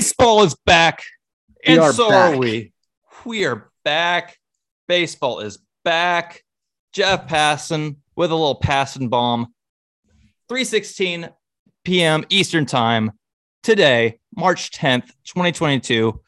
Baseball is back. We and are so back. are we. We are back. Baseball is back. Jeff Passan with a little passing bomb. 3:16 p.m. Eastern Time today, March 10th, 2022.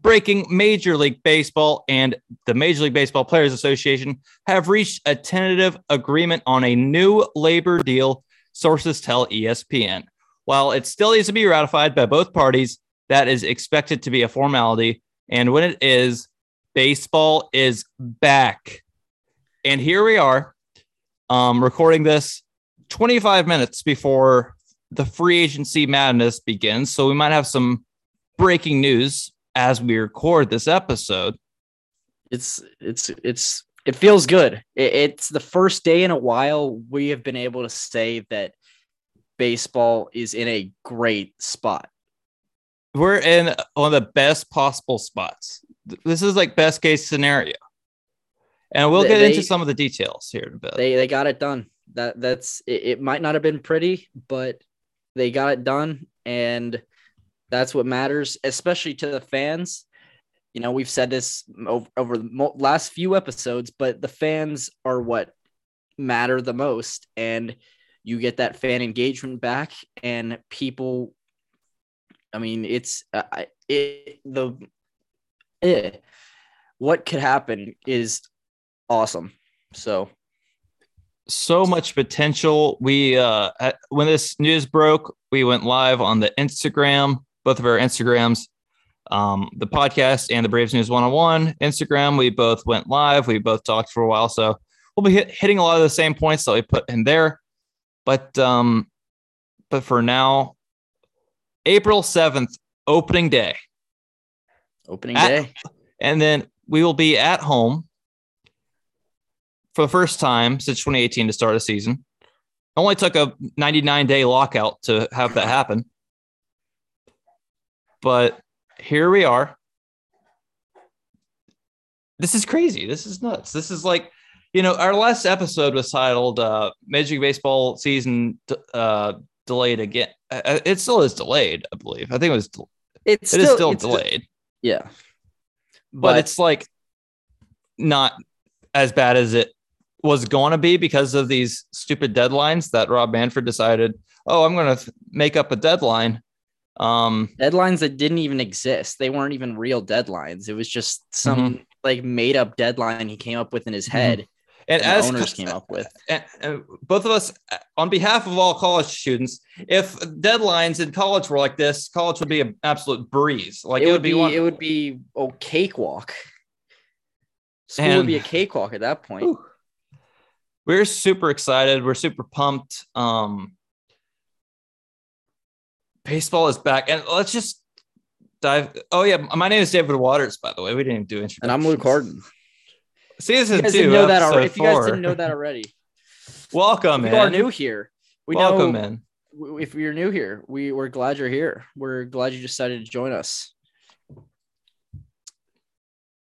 Breaking Major League Baseball and the Major League Baseball Players Association have reached a tentative agreement on a new labor deal, sources tell ESPN. While it still needs to be ratified by both parties, that is expected to be a formality. And when it is, baseball is back. And here we are, um, recording this 25 minutes before the free agency madness begins. So we might have some breaking news as we record this episode. It's it's it's it feels good. It, it's the first day in a while we have been able to say that baseball is in a great spot. We're in one of the best possible spots. This is like best case scenario. And we'll They- get into they- some of the details here in a bit. They they got it done. That that's it, it might not have been pretty, but they got it done and that's what matters, especially to the fans. You know, we've said this over, over the last few episodes, but the fans are what matter the most and you get that fan engagement back and people I mean, it's uh, it the eh, what could happen is awesome. So, so much potential. We uh when this news broke, we went live on the Instagram, both of our Instagrams, um, the podcast and the Braves News 101 Instagram. We both went live. We both talked for a while, so we'll be hit, hitting a lot of the same points that we put in there. But um, but for now, April 7th, opening day. opening At- day. And then we will be at home for the first time since 2018 to start a season. Only took a 99 day lockout to have that happen. But here we are. This is crazy. This is nuts. This is like, you know, our last episode was titled uh, Major League Baseball season uh, delayed again. Uh, It still is delayed, I believe. I think it was, It's it is still it's delayed yeah. but, it's like not as bad as it was going to be because of these stupid deadlines that Rob Manfred decided, oh, I'm going to make up a deadline. Um, deadlines that didn't even exist. They weren't even real deadlines. It was just some Mm-hmm. like made up deadline he came up with in his head and and as the owners came up with. and, and both of us, on behalf of all college students, if deadlines in college were like this, college would be an absolute breeze. Like it, would be, one. it would be a cakewalk. School And- would be a cakewalk at that point. Whew. We're super excited. We're super pumped. Um, baseball is back, and let's just dive. Oh yeah, my name is David Waters. By the way, we didn't even do introductions. And I'm Luke Harden. Season You two, know that already. If you guys didn't know that already, welcome if in. you are new here. We welcome know, in. If you're new here, we we're glad you're here. We're glad you decided to join us.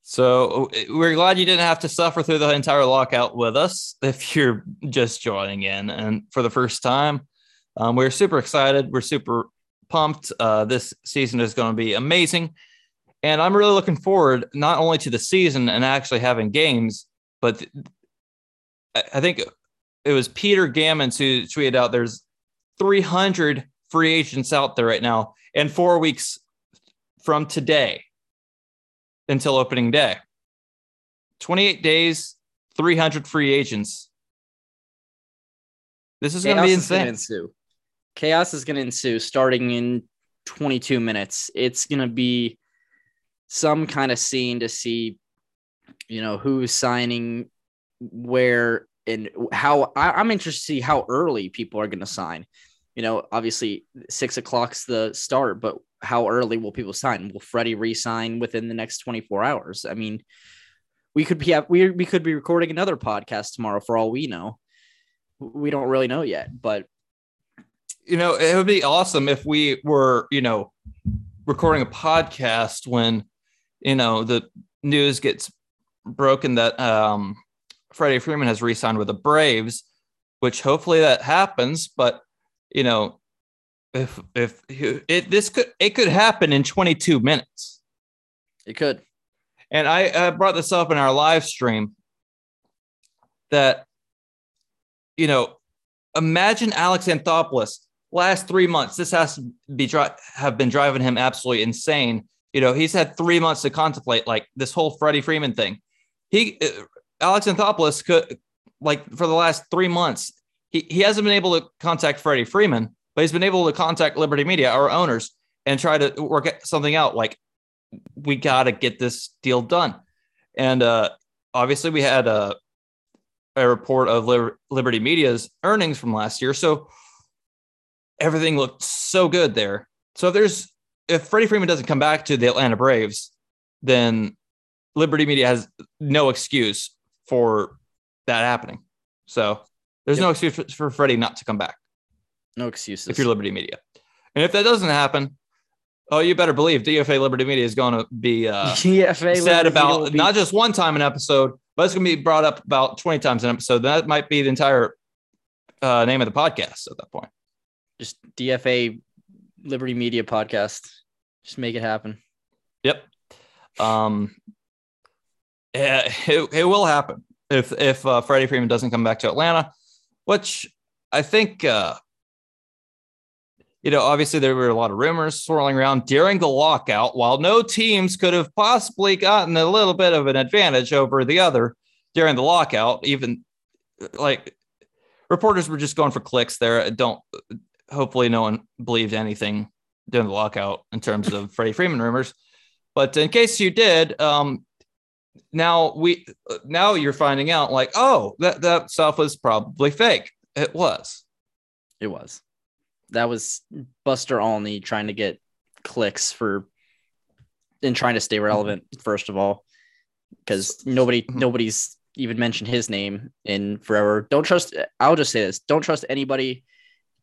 So we're glad you didn't have to suffer through the entire lockout with us. If you're just joining in and for the first time, um, we're super excited. We're super pumped. Uh, this season is going to be amazing, and I'm really looking forward not only to the season and actually having games, but th- I think it was Peter Gammons who tweeted out there's 300 free agents out there right now, and four weeks from today until opening day. 28 days, 300 free agents. This is going to be Chaos is gonna insane. ensue. Chaos is going to ensue starting in 22 minutes. It's going to be some kind of scene to see, you know, who's signing, where, and how. I, I'm interested to see how early people are going to sign. You know, obviously six o'clock's the start, but how early will people sign? Will Freddie re-sign within the next 24 hours? I mean, we could be we we could be recording another podcast tomorrow for all we know. We don't really know yet, but You know, it would be awesome if we were, you know, recording a podcast when, you know, the news gets broken that um, Freddie Freeman has re signed with the Braves, which hopefully that happens. But, you know, if if it this could it could happen in 22 minutes. It could. And I, I brought this up in our live stream that you know, imagine Alex Anthopoulos last three months. This has to be have been driving him absolutely insane. You know, he's had three months to contemplate like this whole Freddie Freeman thing. He uh, Alex Anthopoulos could like for the last three months, he, he hasn't been able to contact Freddie Freeman, but he's been able to contact Liberty Media, our owners, and try to work something out. Like, we got to get this deal done. And uh, obviously, we had a, a report of Liber- Liberty Media's earnings from last year. So everything looked so good there. So if there's if Freddie Freeman doesn't come back to the Atlanta Braves, then Liberty Media has no excuse for that happening. So there's yep. no excuse for, for Freddie not to come back. No excuses. If you're Liberty Media. And if that doesn't happen, oh, you better believe DFA Liberty Media is going to be uh, DFA sad Liberty about not just one time an episode, but it's going to be brought up about 20 times an episode. That might be the entire uh, name of the podcast at that point. Just DFA Liberty Media podcast. Just make it happen. Yep. Um, it, it will happen if if uh, Freddie Freeman doesn't come back to Atlanta, which I think uh, you know, obviously there were a lot of rumors swirling around during the lockout. While no teams could have possibly gotten a little bit of an advantage over the other during the lockout, even like reporters were just going for clicks there. Don't hopefully no one believed anything during the lockout in terms of Freddie Freeman rumors. But in case you did, um, now we now you're finding out like oh that that stuff was probably fake. It was. It was. That was buster olney trying to get clicks for and trying to stay relevant first of all because nobody mm-hmm. nobody's even mentioned his name in forever. Don't trust i'll just say this don't trust anybody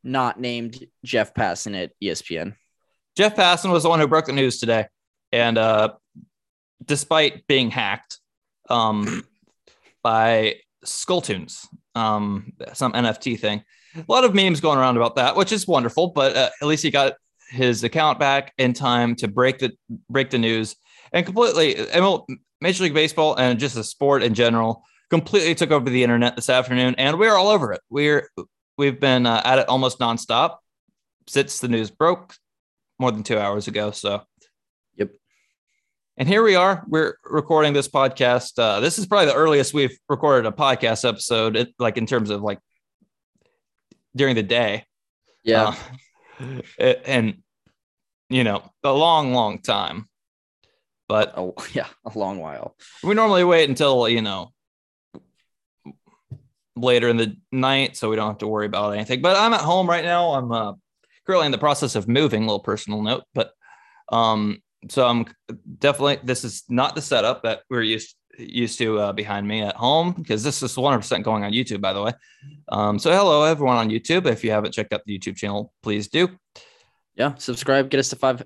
not named jeff passan at espn jeff passan was the one who broke the news today and uh despite being hacked um, by Skulltunes, um, some NFT thing. A lot of memes going around about that, which is wonderful. But uh, at least he got his account back in time to break the break the news and completely. Major League Baseball and just the sport in general completely took over the internet this afternoon, and we're all over it. We're we've been uh, at it almost nonstop since the news broke more than two hours ago. So yep. and here we are. We're recording this podcast. Uh, this is probably the earliest we've recorded a podcast episode, like in terms of like during the day. Yeah. Uh, and, you know, a long, long time. But oh, yeah, a long while. We normally wait until, you know, later in the night so we don't have to worry about anything. But I'm at home right now. I'm uh, currently in the process of moving, little personal note. But um, so I'm definitely this is not the setup that we're used used to uh, behind me at home because this is 100% going on YouTube, by the way. Um, so hello everyone on YouTube. If you haven't checked out the YouTube channel, please do. Yeah, subscribe. Get us to five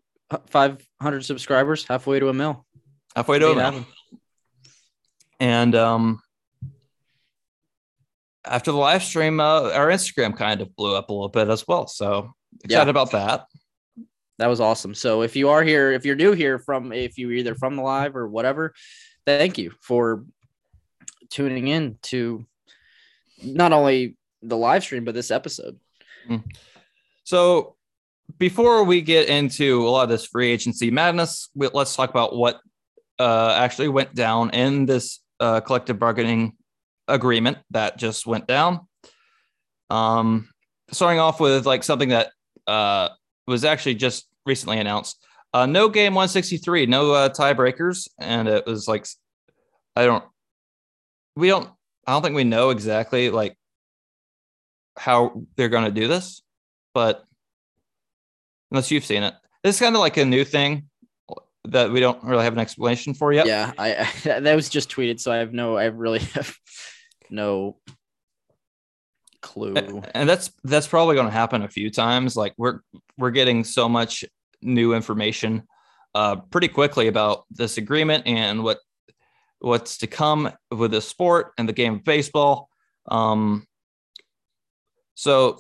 five hundred subscribers, halfway to a mill. Halfway to a mill. And um, after the live stream, uh, our Instagram kind of blew up a little bit as well. So excited yeah. about that that was awesome. So if you are here, if you're new here from if you're either from the live or whatever, thank you for tuning in to not only the live stream but this episode. Mm. So before we get into a lot of this free agency madness, let's talk about what uh, actually went down in this uh, collective bargaining agreement that just went down. Um, starting off with like something that uh, was actually just recently announced. Uh, no game 163, no uh, tiebreakers, and it was like I don't, we don't, I don't think we know exactly like how they're going to do this, but unless you've seen it, this is kind of like a new thing that we don't really have an explanation for yet. Yeah, I, I that was just tweeted, so I have no, I really have no clue. And that's that's probably going to happen a few times. Like we're we're getting so much new information uh, pretty quickly about this agreement and what what's to come with this sport and the game of baseball. Um, so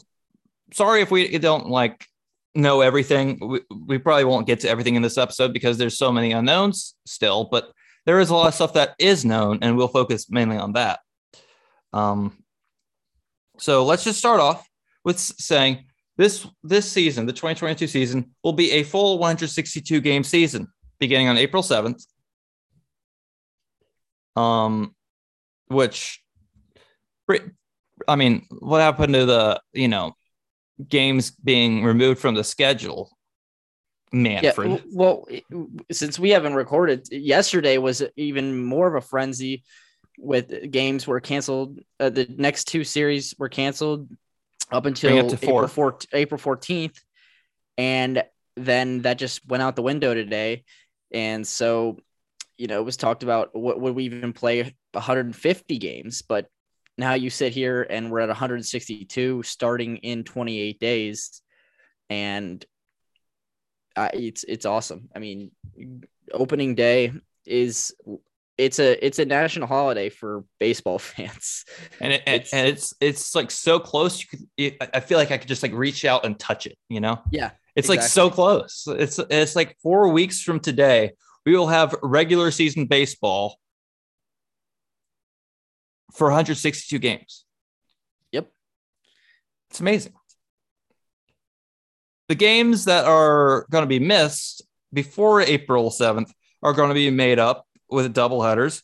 sorry if we don't like know everything. We, we probably won't get to everything in this episode because there's so many unknowns still, but there is a lot of stuff that is known, and we'll focus mainly on that. Um, so let's just start off with saying this this season, the 2022 season, will be a full 162 game season beginning on April 7th. Um, which, I mean, what happened to the you know games being removed from the schedule? Manfred. Yeah, well, since we haven't recorded, yesterday was even more of a frenzy with games were canceled. Uh, the next two series were canceled up until up April, 4, April 14th. And then that just went out the window today. And so, you know, it was talked about what would we even play 150 games, but now you sit here and we're at 162 starting in 28 days. And uh, it's it's awesome. I mean, opening day is it's a it's a national holiday for baseball fans. And it, it's, and it's it's like so close you could it, i feel like i could just like reach out and touch it you know? Yeah it's exactly. like so close. It's it's like four weeks from today we will have regular season baseball for 162 games. Yep. It's amazing. The games that are going to be missed before april 7th are going to be made up with double headers,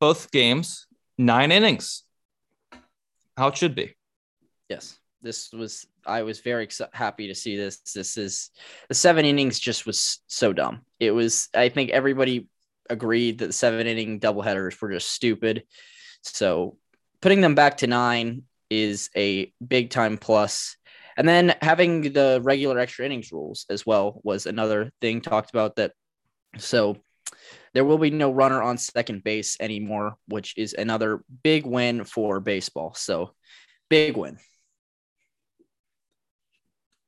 both games, nine innings. How it should be. Yes, this was. I was very ex- happy to see this. This is the seven innings. Just was so dumb. It was. I think everybody agreed that the seven inning double headers were just stupid. So putting them back to nine is a big time plus. And then having the regular extra innings rules as well was another thing talked about that. So there will be no runner on second base anymore, which is another big win for baseball. So, big win.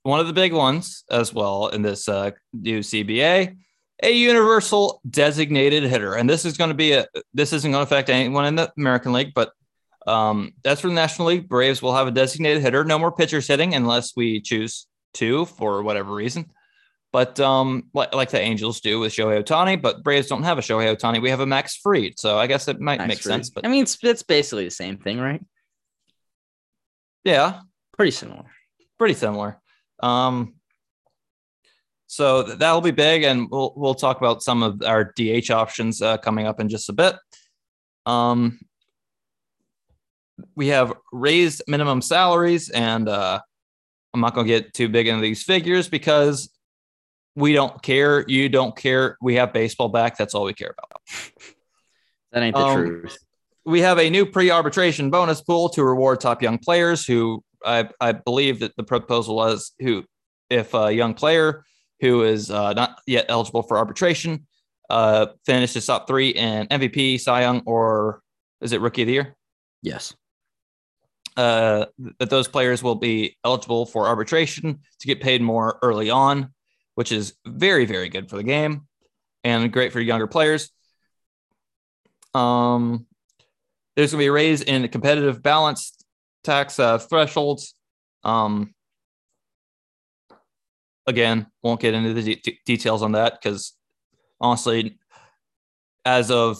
One of the big ones as well in this uh, new CBA, a universal designated hitter, and this is going to be a. This isn't going to affect anyone in the American League, but um, that's for the National League. Braves will have a designated hitter. No more pitchers hitting unless we choose to for whatever reason but um, like, like the Angels do with Shohei Ohtani, but Braves don't have a Shohei Ohtani. We have a Max Fried. so I guess it might Max make Fried. sense. But I mean, it's it's basically the same thing, right? Yeah, pretty similar. Pretty similar. Um, so that'll be big, and we'll we'll talk about some of our DH options uh, coming up in just a bit. Um, we have raised minimum salaries, and uh, I'm not going to get too big into these figures because we don't care. You don't care. We have baseball back. That's all we care about. That ain't the um, truth. We have a new pre-arbitration bonus pool to reward top young players who I, I believe that the proposal was who if a young player who is uh, not yet eligible for arbitration uh, finishes top three in MVP, Cy Young, or is it Rookie of the Year? Yes. Uh, that those players will be eligible for arbitration to get paid more early on which is very, very good for the game and great for younger players. Um, there's going to be a raise in competitive balance tax uh, thresholds. Um, again, won't get into the de- details on that because honestly, as of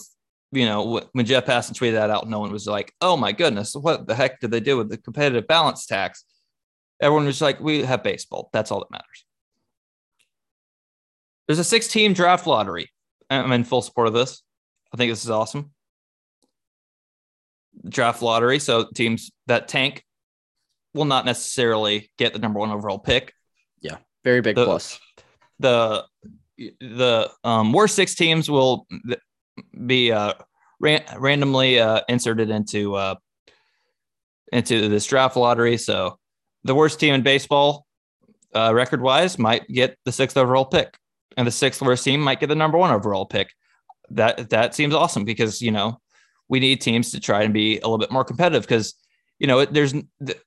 you know when Jeff Passan tweeted that out, no one was like, "Oh my goodness, what the heck did they do with the competitive balance tax?" Everyone was like, "We have baseball. That's all that matters." There's a six team draft lottery. I'm in full support of this. I think this is awesome. Draft lottery. So teams that tank will not necessarily get the number one overall pick. Yeah. Very big the, plus. The the um, worst six teams will be uh, ran- randomly uh, inserted into uh, into this draft lottery. So the worst team in baseball, uh, record wise, might get the sixth overall pick and the sixth worst team might get the number one overall pick. That that seems awesome because you know we need teams to try and be a little bit more competitive because you know there's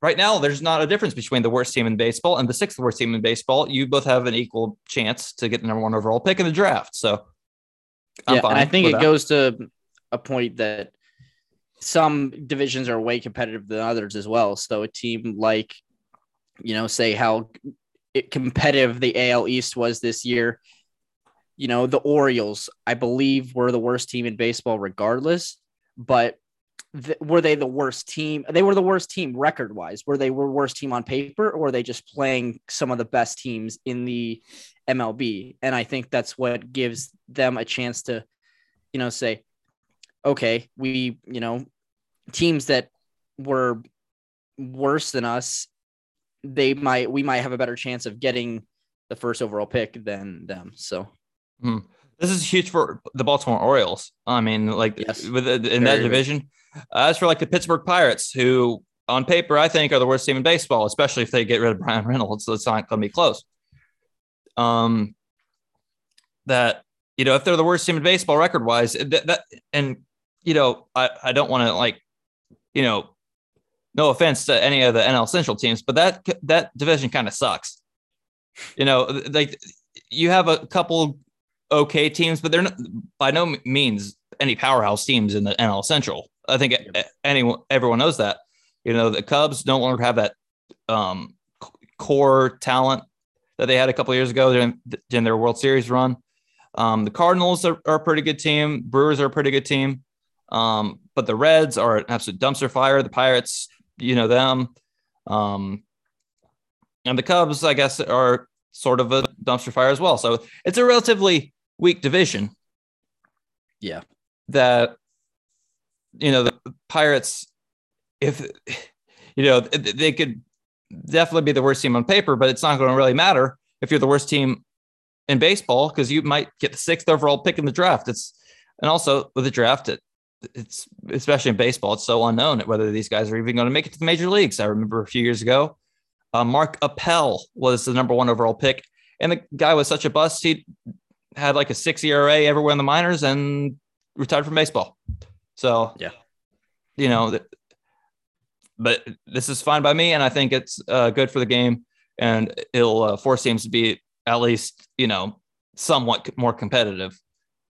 right now there's not a difference between the worst team in baseball and the sixth worst team in baseball. You both have an equal chance to get the number one overall pick in the draft. So I'm yeah, and I think it that. goes to a point that some divisions are way competitive than others as well. So a team like, you know, say how competitive the AL East was this year. You know, the Orioles, I believe, were the worst team in baseball, regardless. But th- were they the worst team? They were the worst team record wise. Were they were worst team on paper, or were they just playing some of the best teams in the MLB? And I think that's what gives them a chance to, you know, say, okay, we, you know, teams that were worse than us, they might we might have a better chance of getting the first overall pick than them. So hmm. this is huge for the Baltimore Orioles. I mean, like yes. with in Very that division. As for like the Pittsburgh Pirates, who on paper I think are the worst team in baseball, especially if they get rid of Bryan Reynolds, so it's not going to be close. Um, that you know if they're the worst team in baseball record wise, that, that and you know I I don't want to like you know no offense to any of the NL Central teams, but that that division kind of sucks. You know, like you have a couple okay teams, but they're not, by no means any powerhouse teams in the NL Central. I think anyone everyone knows that. You know, the Cubs no longer have that um, core talent that they had a couple years ago during, during their World Series run. Um, the Cardinals are, are, a pretty good team. Brewers are a pretty good team. Um, but the Reds are an absolute dumpster fire. The Pirates you know them. Um, and the Cubs, I guess, are sort of a dumpster fire as well. So it's a relatively weak division. Yeah. That, you know, the Pirates, if, you know, they could definitely be the worst team on paper, but it's not going to really matter if you're the worst team in baseball because you might get the sixth overall pick in the draft. It's, and also with the draft, it, it's especially in baseball, it's so unknown whether these guys are even going to make it to the major leagues. I remember a few years ago, uh, Mark Appel was the number one overall pick, and the guy was such a bust. He had like a six ERA everywhere in the minors and retired from baseball. So yeah, you know, but this is fine by me, and I think it's uh, good for the game, and it'll uh, force teams to be at least you know somewhat more competitive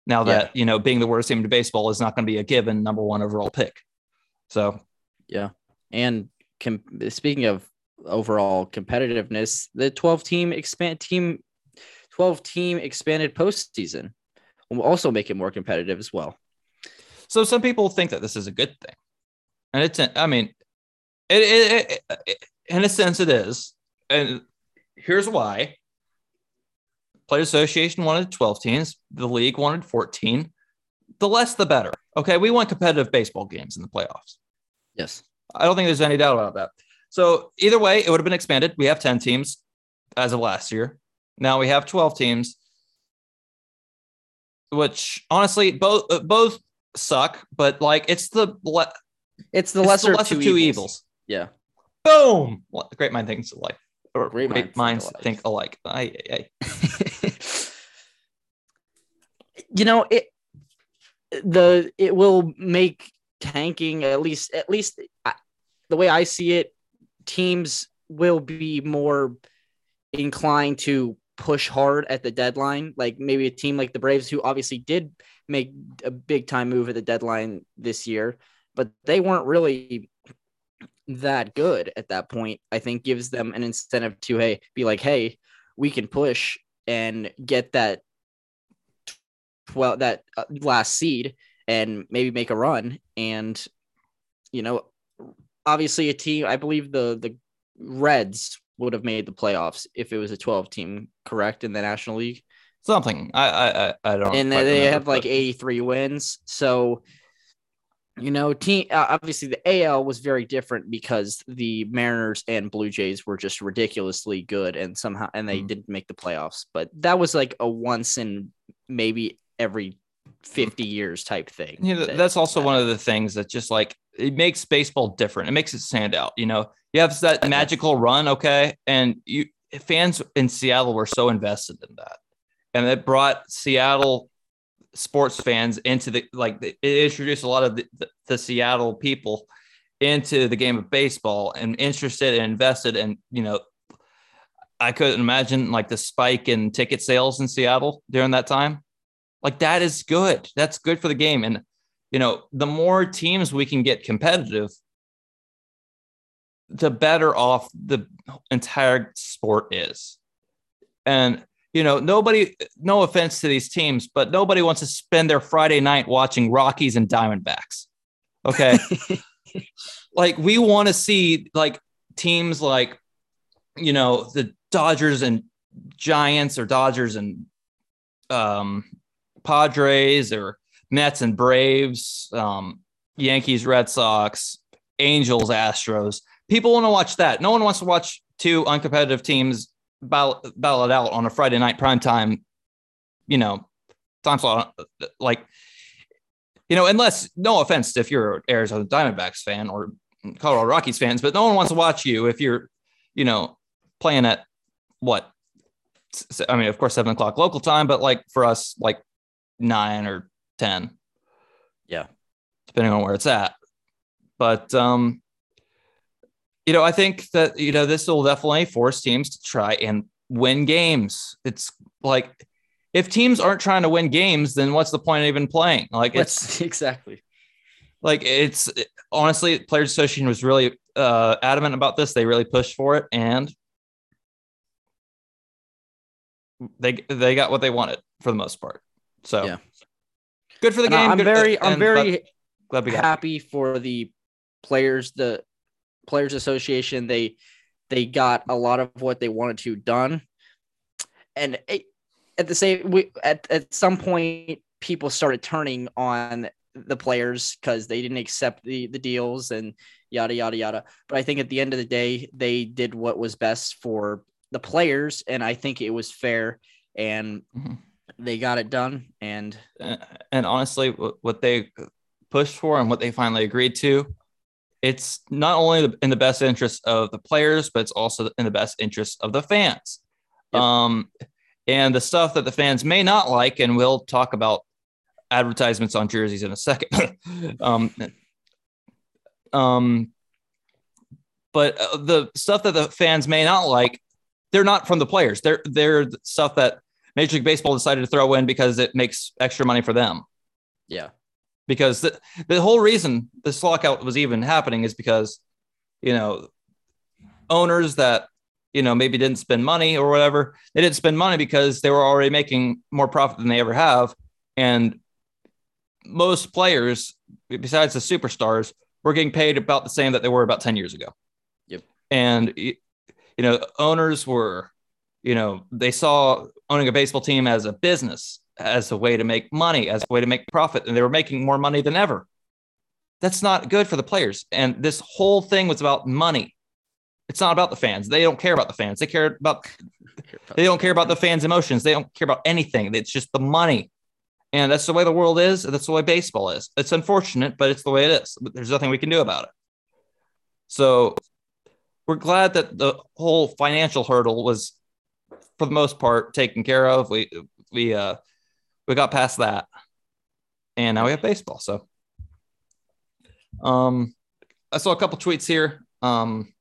now that yeah. you know being the worst team in baseball is not going to be a given number one overall pick. So yeah, and com- speaking of overall competitiveness, the 12 team expand team 12 team expanded postseason will also make it more competitive as well. So some people think that this is a good thing, and it's I mean, it, it, it, it in a sense it is, and here's why. Players Association wanted 12 teams. The league wanted 14. The less, the better. Okay. We want competitive baseball games in the playoffs. Yes. I don't think there's any doubt about that. So either way, it would have been expanded. We have 10 teams as of last year. Now we have 12 teams, which honestly, both uh, both suck, but like it's the le- it's the lesser, it's the lesser two, two evils. evils. Yeah. Boom. Great mind thinks alike. Or great, great minds, minds think alike. Think alike. I, I. you know it the it will make tanking at least at least the way I see it, teams will be more inclined to push hard at the deadline. Like maybe a team like the Braves, who obviously did make a big time move at the deadline this year, but they weren't really that good at that point. I think gives them an incentive to hey, be like, hey, we can push and get that well that uh, last seed and maybe make a run and you know obviously a team i believe the the reds would have made the playoffs if it was a 12 team correct in the national league something i i i don't know. and they remember, have but... like 83 wins so you know team uh, obviously the al was very different because the mariners and blue jays were just ridiculously good and somehow and they mm. didn't make the playoffs but that was like a once in maybe every 50 years type thing. That, that's also one of the things that just like it makes baseball different. It makes it stand out. You know, you have that magical run, okay, and you fans in Seattle were so invested in that, and it brought Seattle sports fans into the like it introduced a lot of the, the, the Seattle people into the game of baseball and interested and invested and you know I couldn't imagine like the spike in ticket sales in Seattle during that time. Like that is good. That's good for the game. And, you know, the more teams we can get competitive, the better off the entire sport is. And you know, nobody, no offense to these teams, but nobody wants to spend their Friday night watching Rockies and Diamondbacks. Okay. like we want to see like teams like, you know, the Dodgers and Giants or Dodgers and um, Padres or Mets and Braves, um, Yankees, Red Sox, Angels, Astros. People want to watch that. No one wants to watch two uncompetitive teams battle, battle it out on a Friday night prime time, you know, time slot. Like, you know, unless no offense if you're Arizona Diamondbacks fan or Colorado Rockies fans, but no one wants to watch you if you're, you know, playing at what? I mean, of course, seven o'clock local time, but like for us, like nine or ten. Yeah, depending on where it's at. But um, you know, I think that you know this will definitely force teams to try and win games. It's like if teams aren't trying to win games, then what's the point of even playing? Like it's exactly like it's honestly, Players Association was really uh, adamant about this. They really pushed for it, and they they got what they wanted for the most part. So yeah. good for the And game. I'm very, I'm very glad, glad we got. it. happy for the players the players association they they got a lot of what they wanted to done and it, at the same we at, at some point people started turning on the players because they didn't accept the the deals and yada yada yada but i think at the end of the day they did what was best for the players and i think it was fair and Mhm. they got it done and and honestly, wh- what they pushed for and what they finally agreed to, it's not only in the best interest of the players, but it's also in the best interest of the fans. Yep. Um, and the stuff that the fans may not like, and we'll talk about advertisements on jerseys in a second. um, um, but uh, the stuff that the fans may not like, they're not from the players. They're they're the stuff that Major League Baseball decided to throw in because it makes extra money for them. yeah Because the, the whole reason this lockout was even happening is because, you know, owners that, you know, maybe didn't spend money or whatever, they didn't spend money because they were already making more profit than they ever have. And most players, besides the superstars, were getting paid about the same that they were about 10 years ago. Yep. And, you know, owners were, you know, they saw owning a baseball team as a business, as a way to make money, as a way to make profit, and they were making more money than ever. That's not good for the players. And this whole thing was about money. It's not about the fans. They don't care about the fans. They care about they don't care about the fans' emotions. They don't care about anything. It's just the money. And that's the way the world is. and That's the way baseball is. It's unfortunate, but it's the way it is. There's nothing we can do about it. So we're glad that the whole financial hurdle was, for the most part, taken care of. We we uh we got past that, and now we have baseball. So, um, I saw a couple tweets here. Um,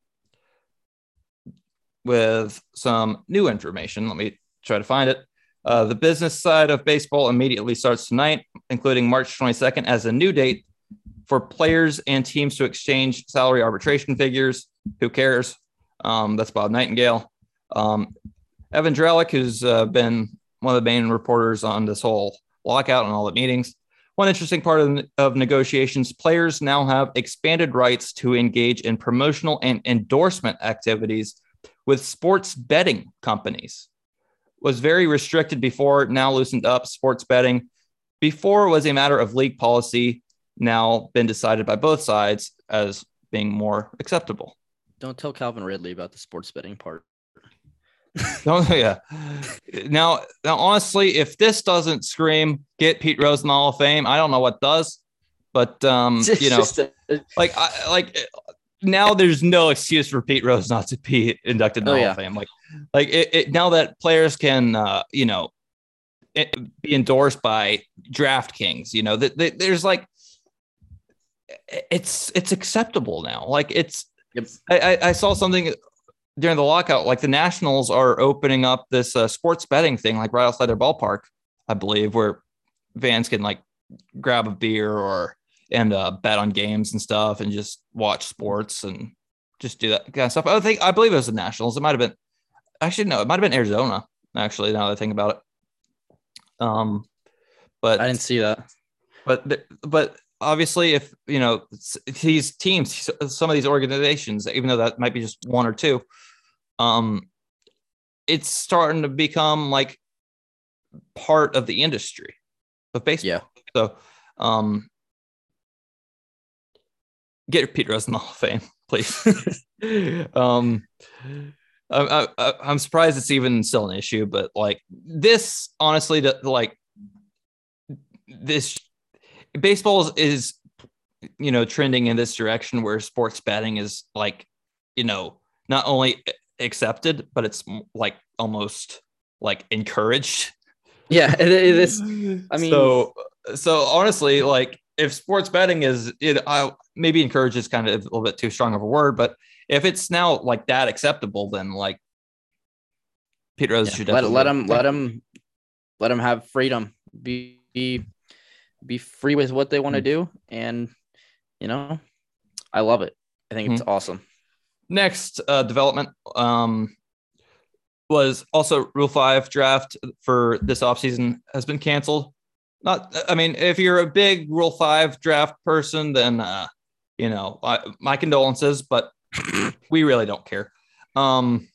with some new information. Let me try to find it. Uh, the business side of baseball immediately starts tonight, including March 22nd as a new date for players and teams to exchange salary arbitration figures. Who cares? Um, that's Bob Nightingale. Um, Evan Drellich, who's uh, been one of the main reporters on this whole lockout and all the meetings. One interesting part of, of negotiations players now have expanded rights to engage in promotional and endorsement activities with sports betting companies. Was very restricted before now loosened up sports betting. Before was a matter of league policy now been decided by both sides as being more acceptable. Don't tell calvin ridley about the sports betting part oh yeah now now honestly if this doesn't scream get pete rose in the hall of fame i don't know what does but um you know a- like I like now there's no excuse for Pete Rose not to be inducted in the Oh, Hall yeah. of Fame. Like like it, it now that players can uh, you know it, be endorsed by DraftKings, you know that that there's like it's it's acceptable now. Like it's Yep. I, I I saw something during the lockout. Like the Nationals are opening up this uh, sports betting thing, like right outside their ballpark, I believe, where fans can like grab a beer or and uh, bet on games and stuff and just watch sports and just do that kind of stuff. I think I believe it was the Nationals. It might have been actually no, it might have been Arizona Actually, now that I think about it. Um, but I didn't see that. but but obviously if you know these teams some of these organizations even though that might be just one or two um it's starting to become like part of the industry of baseball Yeah. so um get Pete Rose in the Hall of Fame please um I, I, I'm surprised it's even still an issue, but like this, honestly, like this baseball is, is you know trending in this direction where sports betting is like you know not only accepted but it's like almost like encouraged Yeah, it, it is. I mean- so so honestly like if sports betting is it I, maybe encourage is kind of a little bit too strong of a word but if it's now like that acceptable then like Pete Rose Yeah, should let definitely let him let him let him have freedom. Be be, be free with what they want to do, and you know, I love it. I think it's awesome. next uh, development um, was also Rule 5 draft for this offseason has been canceled. Not, I mean, if you're a big Rule 5 draft person, then, uh, you know, I, my condolences, but we really don't care. Um,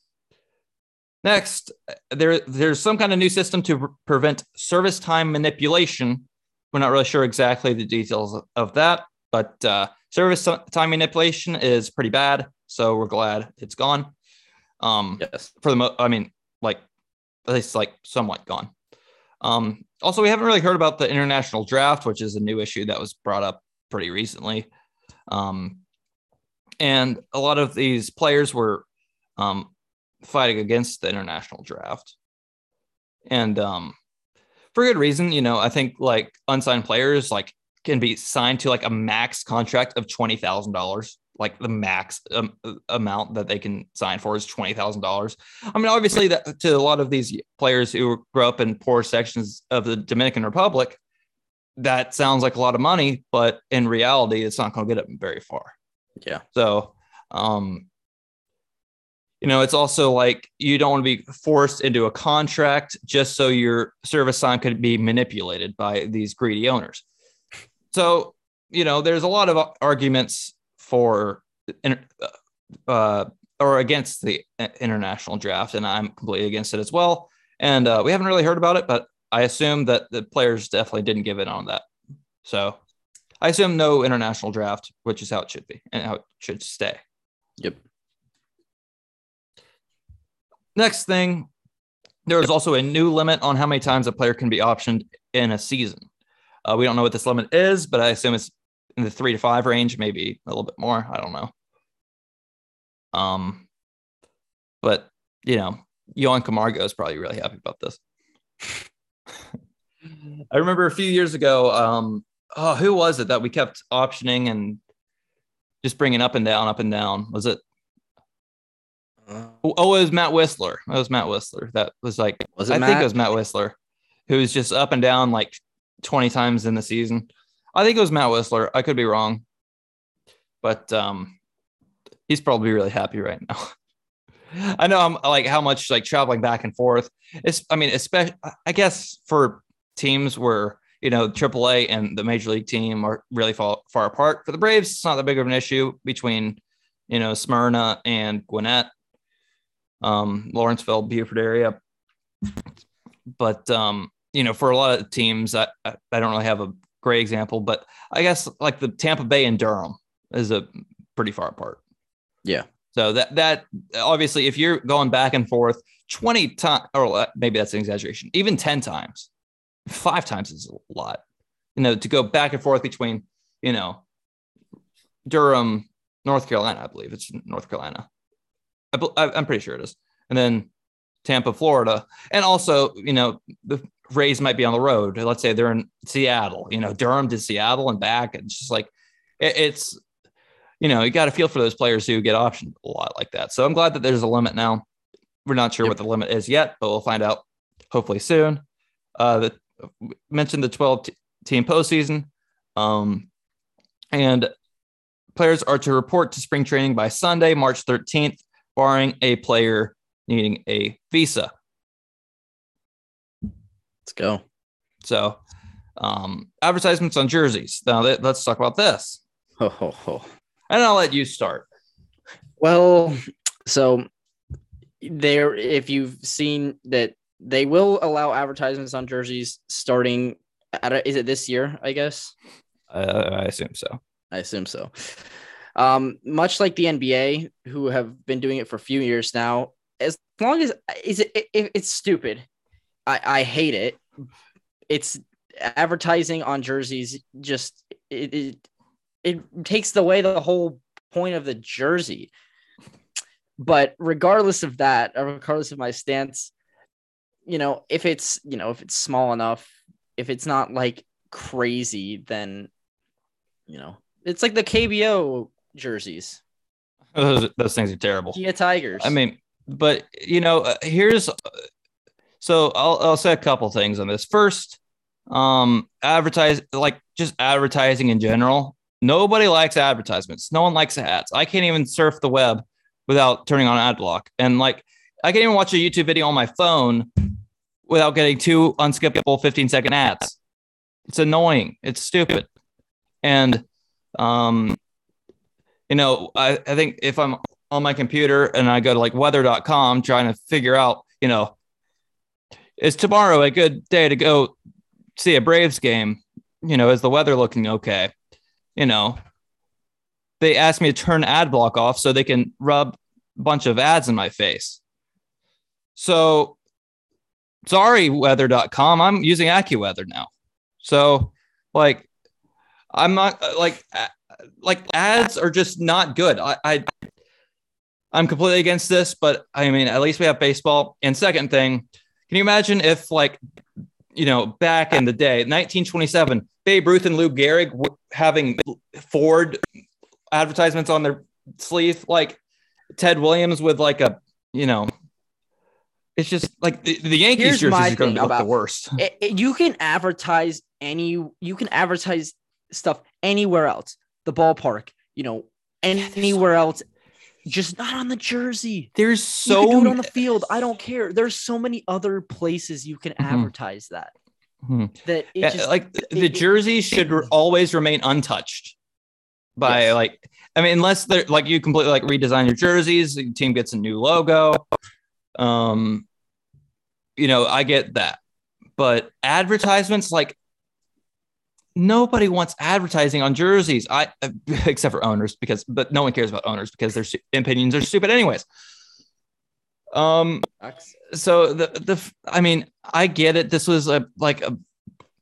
next, there, there's some kind of new system to pre- prevent service time manipulation. We're not really sure exactly the details of, that, but uh, service time manipulation is pretty bad. So we're glad it's gone. Um, Yes. for the mo- I mean, like at least like somewhat gone. Um, also, we haven't really heard about the international draft, which is a new issue that was brought up pretty recently. Um, and a lot of these players were um, fighting against the international draft, and um, for good reason. You know, I think like unsigned players like can be signed to like a max contract of twenty thousand dollars. Like the max um, amount that they can sign for is twenty thousand dollars. I mean, obviously, that to a lot of these players who grew up in poor sections of the Dominican Republic, that sounds like a lot of money, but in reality, it's not going to get them very far. Yeah. So, um, you know, it's also like you don't want to be forced into a contract just so your service time could be manipulated by these greedy owners. So, you know, there's a lot of arguments for uh, or against the international draft, and I'm completely against it as well. And uh, we haven't really heard about it, but I assume that the players definitely didn't give in on that. So I assume no international draft, which is how it should be and how it should stay. Yep. Next thing, there is also a new limit on how many times a player can be optioned in a season. Uh, we don't know what this limit is, but I assume it's in the three to five range, maybe a little bit more. I don't know. Um, but you know, Johan Camargo is probably really happy about this. I remember a few years ago, um, oh, who was it that we kept optioning and just bringing up and down, up and down? Was it? Oh, it was Matt Wisler. It was Matt Wisler. That was like, Was it I Matt? think it was Matt Wisler, who was just up and down like 20 times in the season. I think it was Matt Wisler. I could be wrong, but um, he's probably really happy right now. I know I'm like how much like traveling back and forth. It's I mean, especially I guess for teams where you know AAA and the major league team are really far, far apart. For the Braves, it's not that big of an issue between you know Smyrna and Gwinnett, um, Lawrenceville, Buford area. But um, you know, for a lot of teams, I I I don't really have a great example, but I guess like the Tampa Bay and Durham is a pretty far apart. Yeah. So that that obviously, if you're going back and forth 20 times, or maybe that's an exaggeration, even 10 times, five times is a lot. You know, to go back and forth between, you know, Durham, North Carolina, I believe it's North Carolina. I, I'm pretty sure it is, and then Tampa, Florida, and also, you know, the Rays might be on the road. Let's say they're in Seattle, you know, Durham to Seattle and back. It's just like it, it's you know, you got to feel for those players who get optioned a lot like that. So I'm glad that there's a limit now. We're not sure Yep. what the limit is yet, but we'll find out hopefully soon. Uh, the mentioned the 12 t- team postseason, um, and players are to report to spring training by Sunday, March 13th, barring a player needing a visa. Let's go. So, um, advertisements on jerseys. Now, let- let's talk about this. Ho, ho, ho. And I'll let you start. Well, so there, if you've seen that they will allow advertisements on jerseys starting at is it this year? I guess Uh, I assume so. I assume so. Um, much like the NBA, who have been doing it for a few years now. As long as is it, it it's stupid. I I hate it. It's advertising on jerseys. Just it it, it takes away the whole point of the jersey. But regardless of that, regardless of my stance, you know, if it's you know if it's small enough, if it's not like crazy, then you know it's like the KBO jerseys, Those, those things are terrible. Kia Tigers. I mean, but you know, uh, here's so I'll I'll say a couple things on this. First, um, advertise like just advertising in general. Nobody likes advertisements. No one likes ads. I can't even surf the web without turning on ad block. And like, I can't even watch a YouTube video on my phone without getting two unskippable 15 second ads. It's annoying. It's stupid. And, um, you know, I, I think if I'm on my computer and I go to like weather.com trying to figure out, you know, is tomorrow a good day to go see a Braves game? You know, is the weather looking okay? You know, they asked me to turn ad block off so they can rub a bunch of ads in my face. So sorry, weather.com. I'm using AccuWeather now. So, like, I'm not like, like ads are just not good. I, I I'm completely against this, but I mean, at least we have baseball. And second thing, can you imagine if, like, you know, back in the day, 1927, Babe Ruth and Lou Gehrig were having Ford advertisements on their sleeve, like Ted Williams with like a, you know, it's just like the, the Yankees Here's are going to look the worst. It- it- you can advertise any you can advertise stuff anywhere else the ballpark you know anywhere else just not on the jersey There's so you do it on the field i don't care there's so many other places you can Mhm. advertise that Mhm. that it Yeah, just like the, it- the it- jerseys should re- always remain untouched by Yes. like I mean unless they're like you completely like redesign your jerseys, the team gets a new logo. Um you know, I get that. But advertisements like nobody wants advertising on jerseys. I except for owners because but no one cares about owners because their opinions are stupid anyways. Um so the the I mean, I get it. This was a like a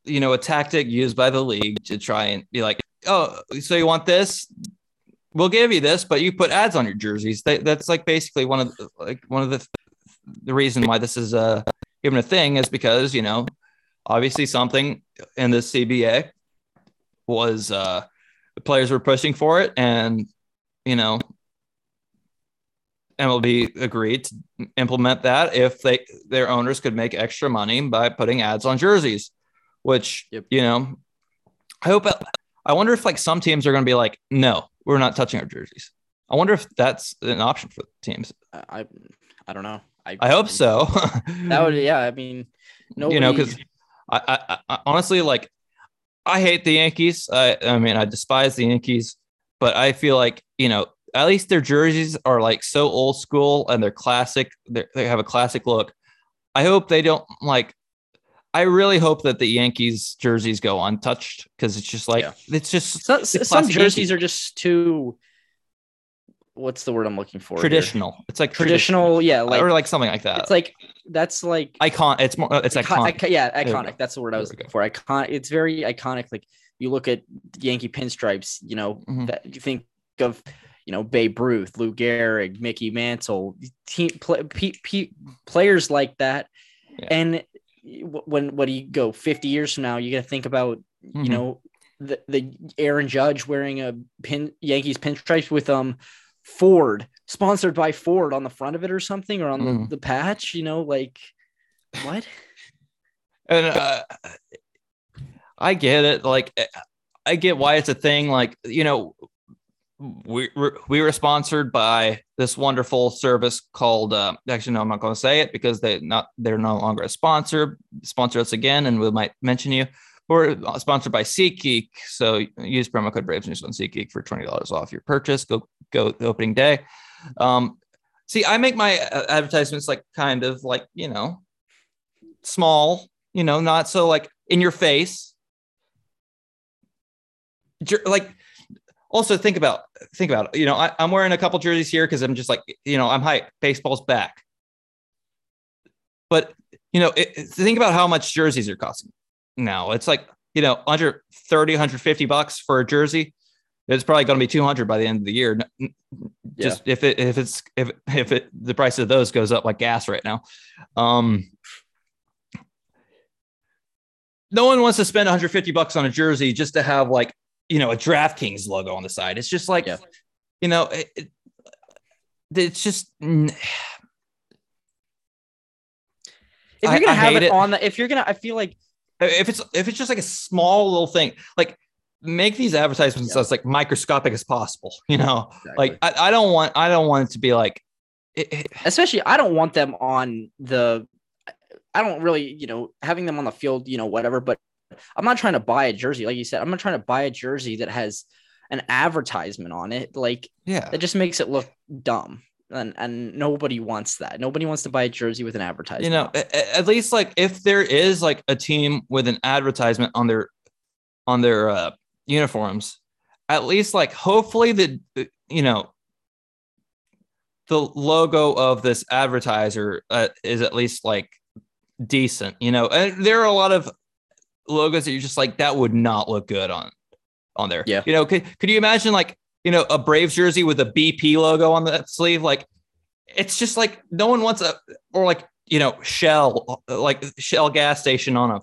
you know a tactic used by the league to try and be like, oh, so you want this? We'll give you this, but you put ads on your jerseys. That, that's like basically one of the, like one of the the reason why this is uh even a thing is because you know obviously something in the CBA was uh the players were pushing for it and you know MLB agreed to implement that if they their owners could make extra money by putting ads on jerseys, which Yep. you know, I hope. I wonder if like some teams are going to be like, no, we're not touching our jerseys. I wonder if that's an option for teams. I, I don't know i, I hope so. that would yeah i mean no you know, because I, I, I honestly like I hate the Yankees. I, I mean, I despise the Yankees, but I feel like you know at least their jerseys are like so old school and they're classic. They're, they have a classic look. I hope they don't like. I really hope that the Yankees jerseys go untouched because it's just like Yeah. it's just so, some jerseys Yankee. are just too what's the word i'm looking for here? traditional. It's like traditional yeah like or like something like that. it's like that's like icon. It's more. It's Icon- iconic. ico- yeah, iconic. That's the word I was looking for. Icon. It's very iconic. Like you look at Yankee pinstripes. You know Mhm. that you think of. You know Babe Ruth, Lou Gehrig, Mickey Mantle, team play, pe- pe- players like that. Yeah. And when what do you go fifty years from now? You got to think about Mhm. you know the the Aaron Judge wearing a pin Yankees pinstripes with um Ford sponsored by Ford on the front of it or something or on Mhm. the, the patch. You know like what? And uh, I get it. Like, I get why it's a thing. Like, you know, we we're, we were sponsored by this wonderful service called uh, actually no i'm not going to say it because they not they're no longer a sponsor sponsor us again and we might mention you we're sponsored by SeatGeek. So use promo code Braves News on SeatGeek for twenty dollars off your purchase. Go go the opening day. Um, see, I make my uh, advertisements like kind of like you know small, you know, not so like in your face. Like also think about think about it. You know, I, am wearing a couple jerseys here because I'm just like, you know, I'm hype. Baseball's back. But you know, it, think about how much jerseys are costing now. It's like, you know, under 30, 150 bucks for a jersey. It's probably going to be 200 by the end of the year. Just yeah. if it, if it's, if, if it, the price of those goes up like gas right now. Um, no one wants to spend 150 bucks on a jersey just to have like, you know, a DraftKings logo on the side. It's just like, yeah. you know, it, it, it's just, if you're gonna I, have I it, it, on the if you're gonna i feel like if it's if it's just like a small little thing, like make these advertisements yeah. as like microscopic as possible. You know, exactly. like I, I don't want I don't want it to be like, it, it, especially I don't want them on the. I don't really, you know, having them on the field, you know, whatever. But I'm not trying to buy a jersey, like you said. I'm not trying to buy a jersey that has an advertisement on it. Like, yeah, it just makes it look dumb and and nobody wants that. Nobody wants to buy a jersey with an advertisement. You know, at least like if there is like a team with an advertisement on their on their uh, uniforms, at least like hopefully the you know the logo of this advertiser uh, is at least like decent. You know, and there are a lot of logos that you're just like that would not look good on on there. Yeah. You know, could could you imagine like you know, a Braves jersey with a BP logo on the sleeve. Like, it's just like no one wants a or like you know Shell, like Shell gas station on a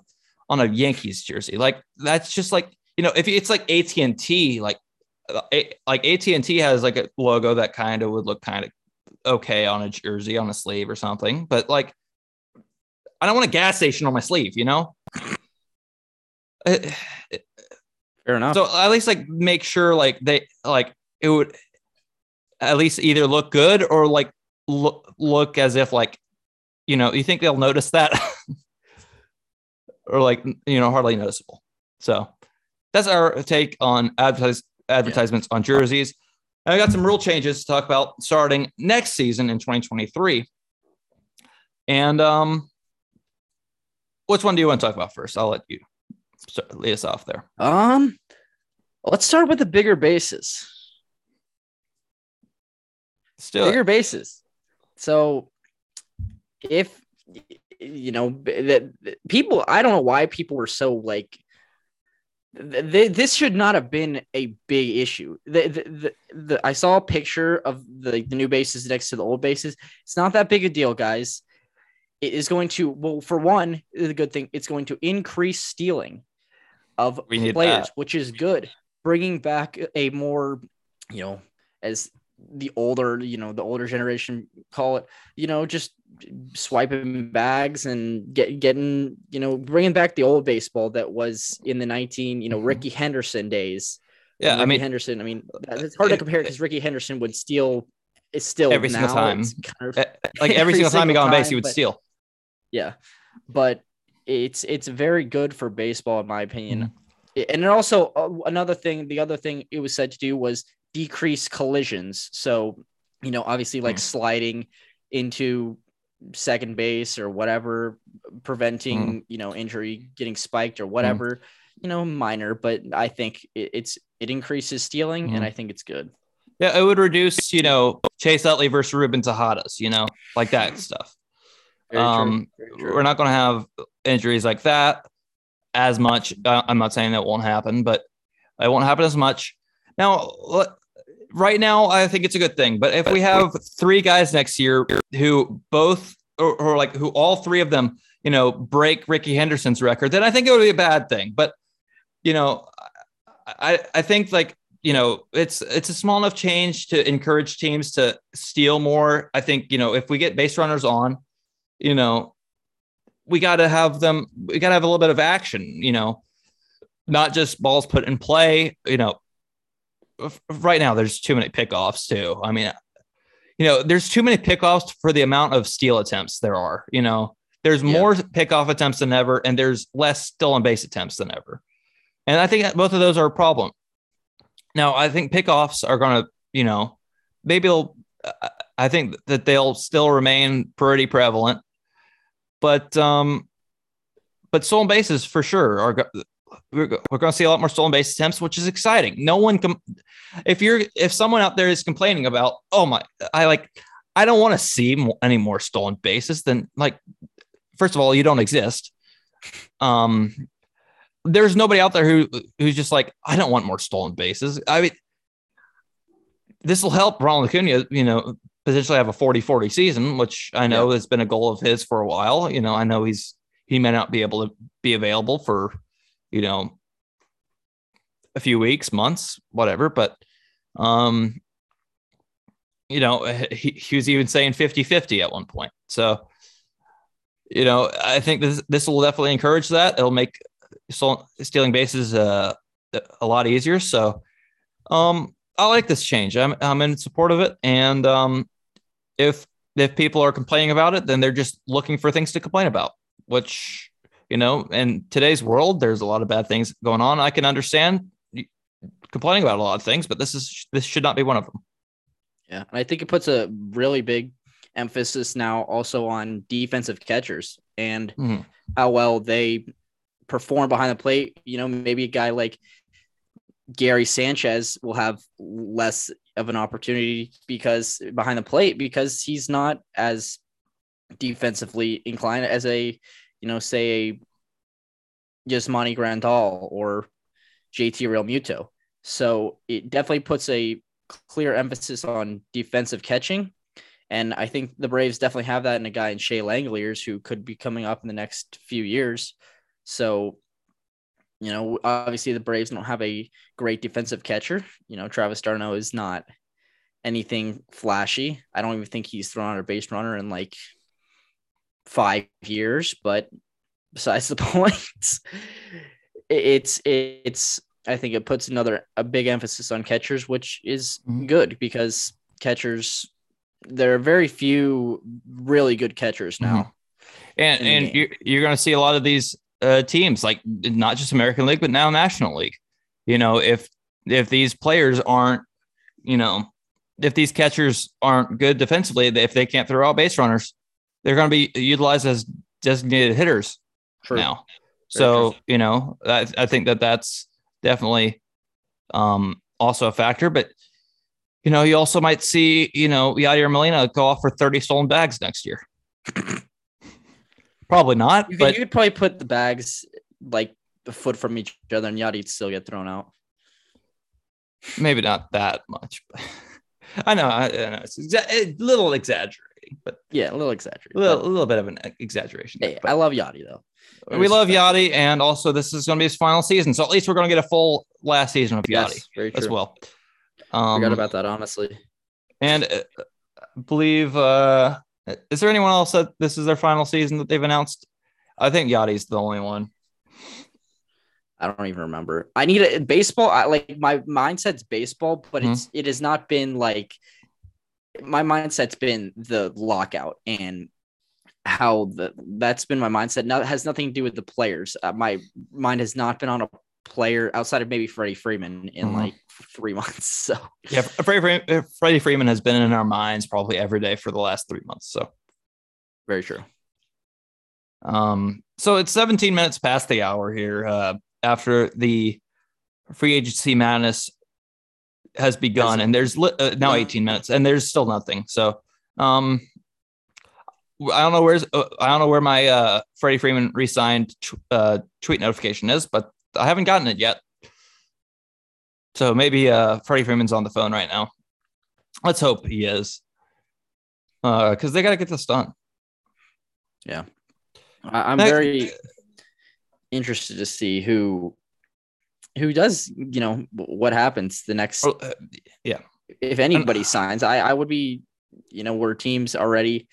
on a Yankees jersey. Like that's just like you know if it's like AT and T, like eh, like AT and T has like a logo that kind of would look kind of okay on a jersey on a sleeve or something, but like I don't want a gas station on my sleeve, you know. Eh, eh, Fair enough. So at least like make sure like they like it would at least either look good or like look look as if like you know you think they'll notice that or like you know hardly noticeable. So that's our take on advertise, advertisements yeah. on jerseys. And I got some rule changes to talk about starting next season in 2023. And um, which one do you want to talk about first? I'll let you start, lead us off there. Um, let's start with the bigger bases. Still bigger bases. So, if you know that people, I don't know why people were so like. This should not have been a big issue. The, the, the, the, I saw a picture of the, the new bases next to the old bases. It's not that big a deal, guys. It is going to, well, for one, the good thing, it's going to increase stealing of players, that. which is good. Bringing back a more, you know, as the older, you know, the older generation call it, you know, just swiping bags and get getting, you know, bringing back the old baseball that was in the 19, you know, mm-hmm. Rickey Henderson days. Yeah, Rickey I mean Henderson. I mean, it's hard to compare because Rickey Henderson would steal. It's still every single time, kind of, like every, every single time he got on base, he would but, steal. Yeah, but it's it's very good for baseball in my opinion. Mm-hmm. And it also uh, another thing, the other thing it was said to do was decrease collisions. So, you know, obviously like mm-hmm. sliding into second base or whatever, preventing, mm-hmm. you know, injury, getting spiked or whatever, mm-hmm. you know, minor, but I think it, it's it increases stealing and mm-hmm. I think it's good. Yeah, it would reduce, you know, Chase Utley versus Ruben Tejadas, you know, like that stuff. Very um, we're not going to have injuries like that as much. I'm not saying that won't happen, but it won't happen as much. Now, right now, I think it's a good thing. But if we have three guys next year who both, or, or like who all three of them, you know, break Rickey Henderson's record, then I think it would be a bad thing. But you know, I I think like you know it's it's a small enough change to encourage teams to steal more. I think you know if we get base runners on, you know, we got to have them, we got to have a little bit of action, you know, not just balls put in play, you know, right now there's too many pickoffs too. I mean, you know, there's too many pickoffs for the amount of steal attempts there are. You know, there's Yeah. more pickoff attempts than ever, and there's less stolen base attempts than ever. And I think that both of those are a problem. Now, I think pickoffs are going to, you know, maybe they'll, I- think that they'll still remain pretty prevalent, but, um, but stolen bases for sure are, we're, we're going to see a lot more stolen base attempts, which is exciting. No one can, if you're, if someone out there is complaining about, oh my, I like, I don't want to see any more stolen bases, then like, first of all, you don't exist. Um, there's nobody out there who who's just like, I don't want more stolen bases. I mean, this will help Ronald Acuna, you know, potentially have a 40-40 season, which I know has been a goal of his for a while. You know, I know he's he may not be able to be available for, you know, a few weeks, months, whatever, but um you know, he, he was even saying 50-50 at one point. So, you know, I think this this will definitely encourage that. It'll make stealing bases uh, a lot easier. So, um, I like this change. I'm I'm in support of it, and um, if if people are complaining about it, then they're just looking for things to complain about. Which you know, in today's world, there's a lot of bad things going on. I can understand complaining about a lot of things, but this is this should not be one of them. Yeah, and I think it puts a really big emphasis now also on defensive catchers and Mhm. how well they perform behind the plate. You know, maybe a guy like Gary Sanchez will have less of an opportunity because behind the plate because he's not as defensively inclined as a, you know, say Yasmani Grandal or JT Realmuto. So it definitely puts a clear emphasis on defensive catching. And I think the Braves definitely have that in a guy in Shea Langeliers who could be coming up in the next few years. So, you know, obviously the Braves don't have a great defensive catcher. You know, Travis d'Arnaud is not anything flashy. I don't even think he's thrown out a base runner in like five years, but besides the point, it's it's I think it puts another a big emphasis on catchers, which is Mhm. good because catchers there are very few really good catchers now. And in the and you're, you're going to see a lot of these uh, teams, like not just American League, but now National League. You know, if if these players aren't, you know, if these catchers aren't good defensively, if they can't throw out base runners, they're going to be utilized as designated hitters True. now. Very So true. you know, I, I think that that's definitely um, also a factor. But you know, you also might see you know Yadier Molina go off for thirty stolen bags next year. Probably not, You could, but you could probably put the bags like a foot from each other and Yadi'd still get thrown out. maybe not that much. I know, I, I know it's exa- a little exaggerating, but Yeah, a little exaggerated. a little, a little bit of an exaggeration. hey, But I love Yadi though. we love Yadi, and also this is going to be his final season, so at least we're going to get a full last season of Yadi Yes, very true. as well. Um, Forgot about that, honestly. and uh, I believe uh, is there anyone else that this is their final season that they've announced? I think Yadi's the only one. I don't even remember. I need a baseball. I like my mindset's baseball, but Mhm. it's it has not been like my mindset's been the lockout and how the that's been my mindset. Now has nothing to do with the players. Uh, my mind has not been on a player outside of maybe Freddie Freeman in Mhm. like three months. So Yeah, Freddie, Freeman- Freddie Freeman has been in our minds probably every day for the last three months. So. very true. Um, so it's 17 minutes past the hour here uh, after the free agency madness has begun, and there's li- uh, now 18 minutes, and there's still nothing. So, um, I don't know where's uh, I don't know where my uh, Freddie Freeman re-signed uh, tweet notification is, but I haven't gotten it yet. So maybe uh, Freddie Freeman's on the phone right now. Let's hope he is, because they got to get this done. I, I'm Next- very interested to see who who does you know what happens the next Oh, uh, if anybody signs, I, I would be, you know, where teams already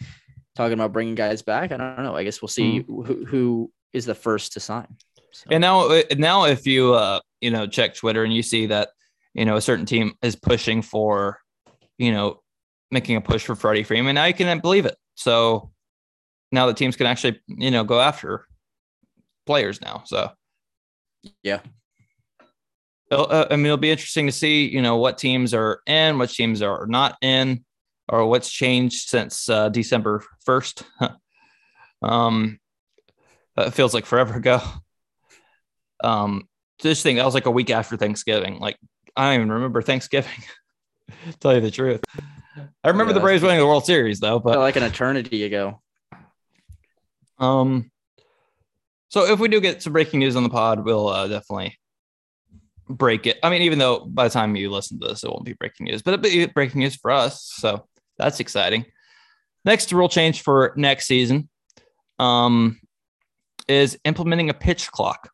talking about bringing guys back. I don't know. I guess we'll see who, who is the first to sign. So, And now, uh, now if you uh, you know check Twitter and you see that you know, a certain team is pushing for, you know, making a push for Freddie Freeman. Now you can believe it. So now the teams can actually, you know, go after players now. So yeah. Uh, I mean, it'll be interesting to see, you know, what teams are in, what teams are not in, or what's changed since uh, December 1st. um, it feels like forever ago. Um, this thing, that was like a week after Thanksgiving. Like, I don't even remember Thanksgiving, tell you the truth. I remember yeah, the Braves winning the World Series though, but like an eternity ago. Um, so if we do get some breaking news on the pod, we'll uh, definitely break it. I mean, even though by the time you listen to this, it won't be breaking news, but it'll be breaking news for us. So that's exciting. Next rule change for next season um, is implementing a pitch clock.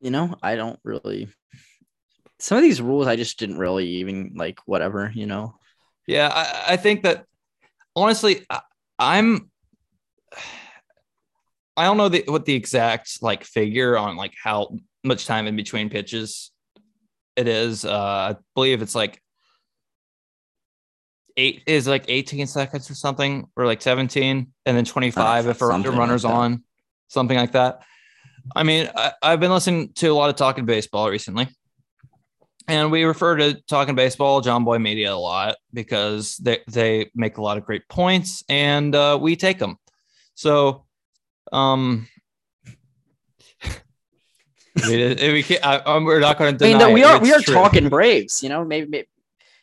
You know, I don't really. Some of these rules, I just didn't really even like. Whatever, you know. Yeah, I, I think that honestly, I, I'm. I don't know the, what the exact like figure on like how much time in between pitches it is. Uh, I believe it's like eight is like 18 seconds or something, or like 17, and then 25 if a runner's like on, something like that. I mean, I, I've been listening to a lot of talking baseball recently. And we refer to talking baseball, Jomboy Media a lot because they, they make a lot of great points and uh, we take them. So, um, we, we can't, I, we're not going to. I mean, we are we are true. talking Braves. You know, maybe, maybe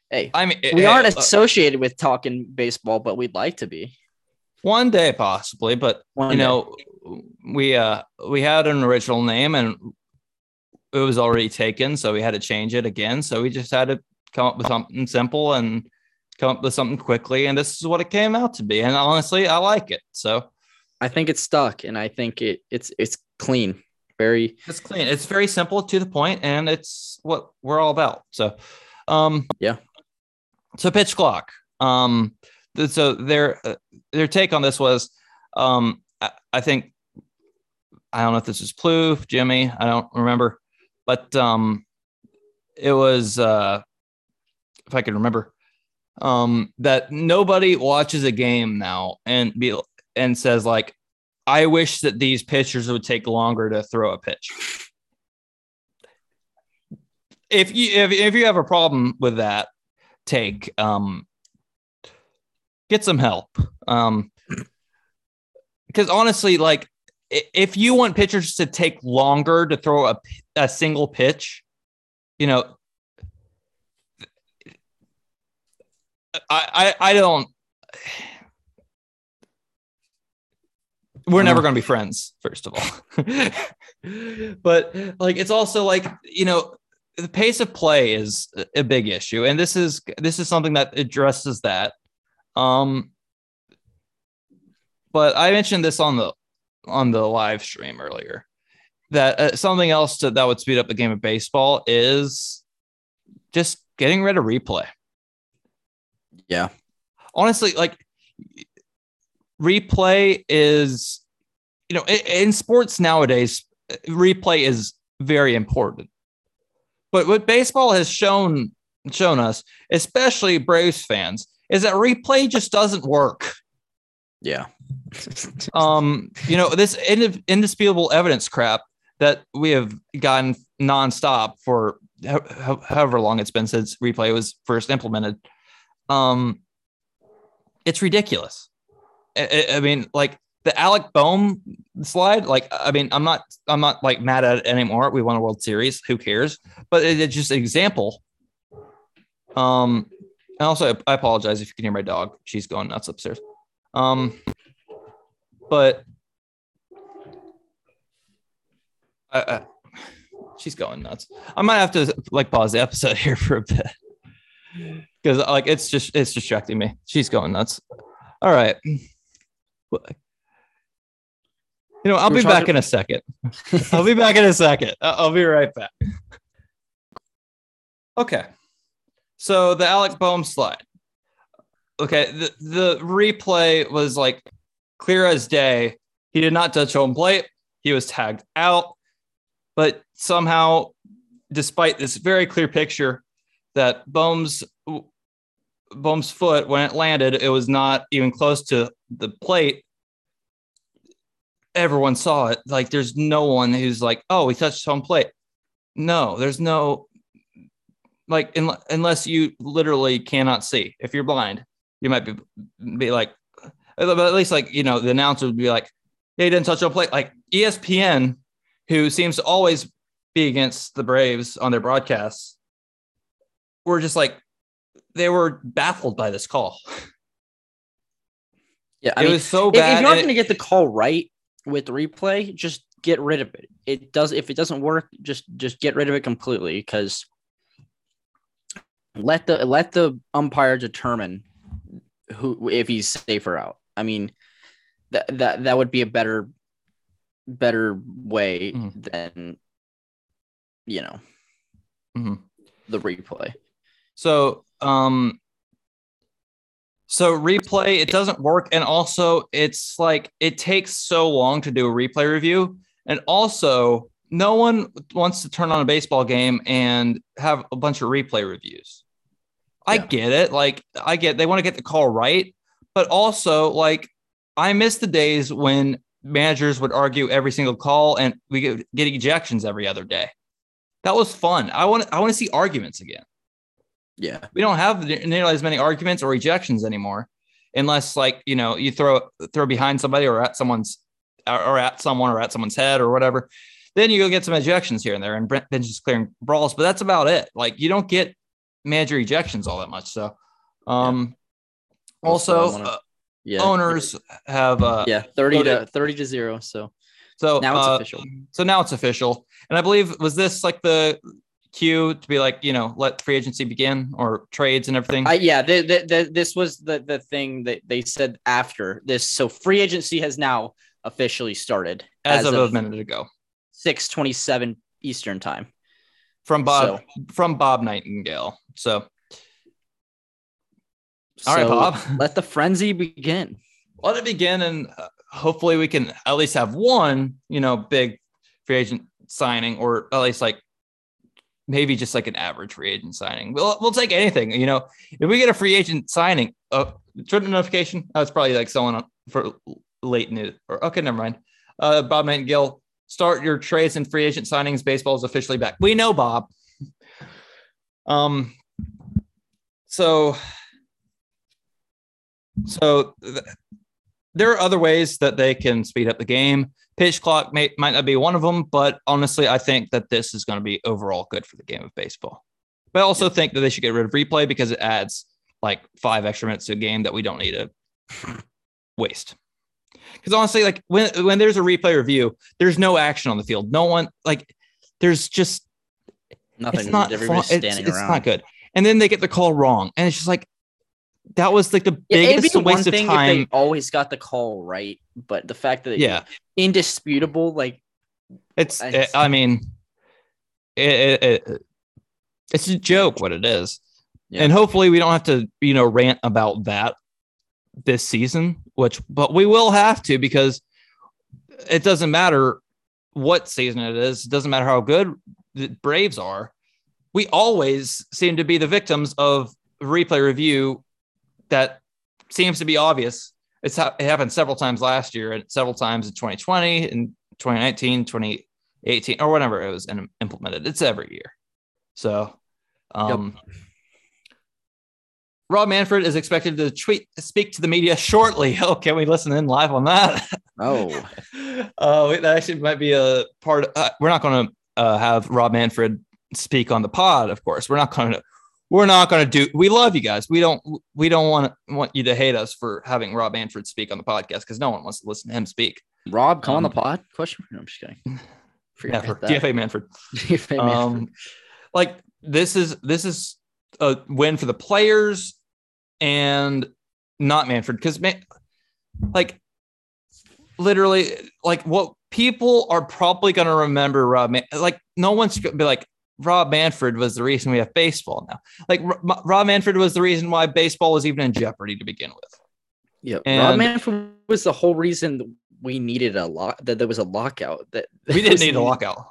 hey, I mean, we hey, aren't uh, associated with talking baseball, but we'd like to be. One day, possibly, but One you day. know, we uh we had an original name and it was already taken, so we had to change it again. So we just had to come up with something simple and come up with something quickly, and this is what it came out to be. And honestly, I like it. So I think it's stuck, and I think it it's it's clean, very it's clean. It's very simple to the point, and it's what we're all about. So, um, yeah. So pitch clock. Um, so their uh, their take on this was, um, I, I think I don't know if this is Plouffe, Jimmy, I don't remember, but um, it was uh, if I can remember, um, that nobody watches a game now and be and says like, I wish that these pitchers would take longer to throw a pitch. If you if, if you have a problem with that take, um, get some help. Um, because honestly, like if you want pitchers to take longer to throw a, a single pitch, you know, I, I, I don't. We're never going to be friends, first of all. but like, it's also like you know, the pace of play is a big issue, and this is this is something that addresses that. Um, but I mentioned this on the on the live stream earlier that uh, something else to, that would speed up the game of baseball is just getting rid of replay. Yeah. Honestly, like replay is, you know, in, in sports nowadays, replay is very important. But what baseball has shown shown us, especially Braves fans, is that replay just doesn't work. Yeah. um, you know, this indisputable evidence crap that we have gotten nonstop for ho- however long it's been since replay was first implemented. Um, it's ridiculous. I, I mean, like the Alec Bohm slide, like I mean, I'm not I'm not like mad at it anymore. We won a World Series. Who cares? But it, it's just an example. Um, and also I apologize if you can hear my dog. She's going nuts upstairs. Um, but I, I, she's going nuts. I might have to like pause the episode here for a bit because like it's just it's distracting me. She's going nuts. All right. You know, I'll We're be back in a second. I'll be back in a second. I'll be right back. Okay. So the Alec Bohm slide okay, the, the replay was like clear as day. He did not touch home plate. He was tagged out, but somehow, despite this very clear picture that Bohm's Bohm's foot when it landed, it was not even close to the plate. Everyone saw it. Like there's no one who's like, oh, he touched home plate. No, there's no like in, unless you literally cannot see. If you're blind, you might be be like, but at least like you know the announcer would be like, yeah, he didn't touch home plate. Like ESPN, who seems to always be against the Braves on their broadcasts, were just like they were baffled by this call. Yeah, I it mean, was so bad. if you're not going to get the call right with replay, just get rid of it. It does if it doesn't work, just just get rid of it completely because let the let the umpire determine who if he's safe or out. I mean, that that that would be a better better way Mhm. than you know Mhm. the replay. So, um, so replay it doesn't work, and also it's like it takes so long to do a replay review, and also no one wants to turn on a baseball game and have a bunch of replay reviews. I Yeah. get it, like I get they want to get the call right, but also like I miss the days when managers would argue every single call and we get, get ejections every other day. That was fun. I want I want to see arguments again. Yeah, we don't have nearly as many arguments or ejections anymore unless like you know you throw throw behind somebody or at someone's or at someone or at someone's head or whatever. Then you go get some ejections here and there and benches clearing brawls but that's about it. Like you don't get manager ejections all that much. So um Also, also, wanna- uh, yeah. owners have uh Yeah, thirty to thirty to zero. So so now it's uh, official. so now it's official and i believe was this like the cue to be like you know let free agency begin or trades and everything I, yeah, the, the, the, this was the, the thing that they said after this. So free agency has now officially started as, of, a minute ago six twenty seven Eastern time. from Bob from Bob Nightingale. So all right, So Bob, Let the frenzy begin. let it begin, and uh, hopefully we can at least have one, you know, big free agent signing, or at least like maybe just like an average free agent signing. We'll we'll take anything, you know. If we get a free agent signing, uh, Twitter notification. Oh, it's probably like someone for late news. Or okay, never mind. Uh, Bob Nightingale, start your trades and free agent signings. Baseball is officially back. We know, Bob. Um. So. So th- there are other ways that they can speed up the game. Pitch clock may, might not be one of them, but honestly, I think that this is going to be overall good for the game of baseball. But I also think that they should get rid of replay because it adds like five extra minutes to a game that we don't need to waste. Because honestly, like when when there's a replay review, there's no action on the field. No one like there's just Nothing. it's not fun. It's, it's not good. And then they get the call wrong, and it's just like that was like the Yeah, biggest one waste of time. always got the call right, but the fact that yeah, indisputable, like it's. I- eh, it- I mean, it, it, it- it's a joke. What it is, Yeah. and hopefully we don't have to you know rant about that this season. Which, but we will have to because it doesn't matter what season it is. It doesn't matter how good the Braves are. We always seem to be the victims of replay review that seems to be obvious. It's ha- it happened several times last year and several times in 2020 and 2019, 2018, or whenever it was in- implemented. It's every year. So, um, Rob Manfred is expected to tweet speak to the media shortly. Oh, can we listen in live on that? oh, Oh, that actually might be a part. uh, we're not going to uh, have Rob Manfred speak on the pod, of course. We're not going to. We're not going to do. We love you guys. We don't. We don't want want you to hate us for having Rob Manfred speak on the podcast because no one wants to listen to him speak. Rob, come on the Um, pod? Question? No, I'm just kidding. Forget Never. that. DFA Manfred. DFA Manfred. Um, like this is this is a win for the players and not Manfred because man, like literally like what people are probably going to remember Rob Man- like no one's going to be like Rob Manfred was the reason we have baseball now. Like R- Rob Manfred was the reason why baseball was even in jeopardy to begin with. Yeah, Rob Manfred was the whole reason we needed a lock that there was a lockout that We didn't was need a lockout.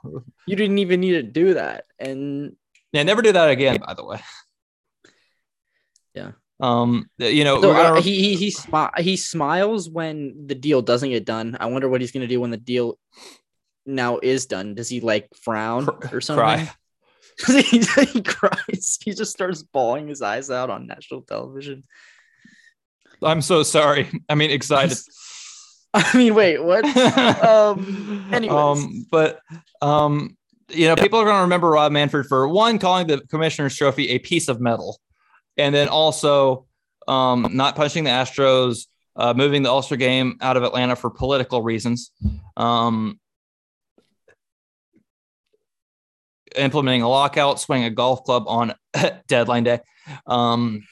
You didn't even need to do that, and Yeah, never do that again. By the way. Yeah. Um. You know, so, uh, he he he, smi- he smiles when the deal doesn't get done. I wonder what he's gonna do when the deal now is done. Does he like frown or something? cry. He, he cries. He just starts bawling his eyes out on national television. I'm so sorry. I mean, excited. I mean, wait, what? Um, anyways. um, but um, you know, people are going to remember Rob Manfred for one calling the Commissioner's Trophy a piece of metal, and then also um, not punching the Astros, uh, moving the All Star game out of Atlanta for political reasons, um, implementing a lockout, swinging a golf club on deadline day. Um,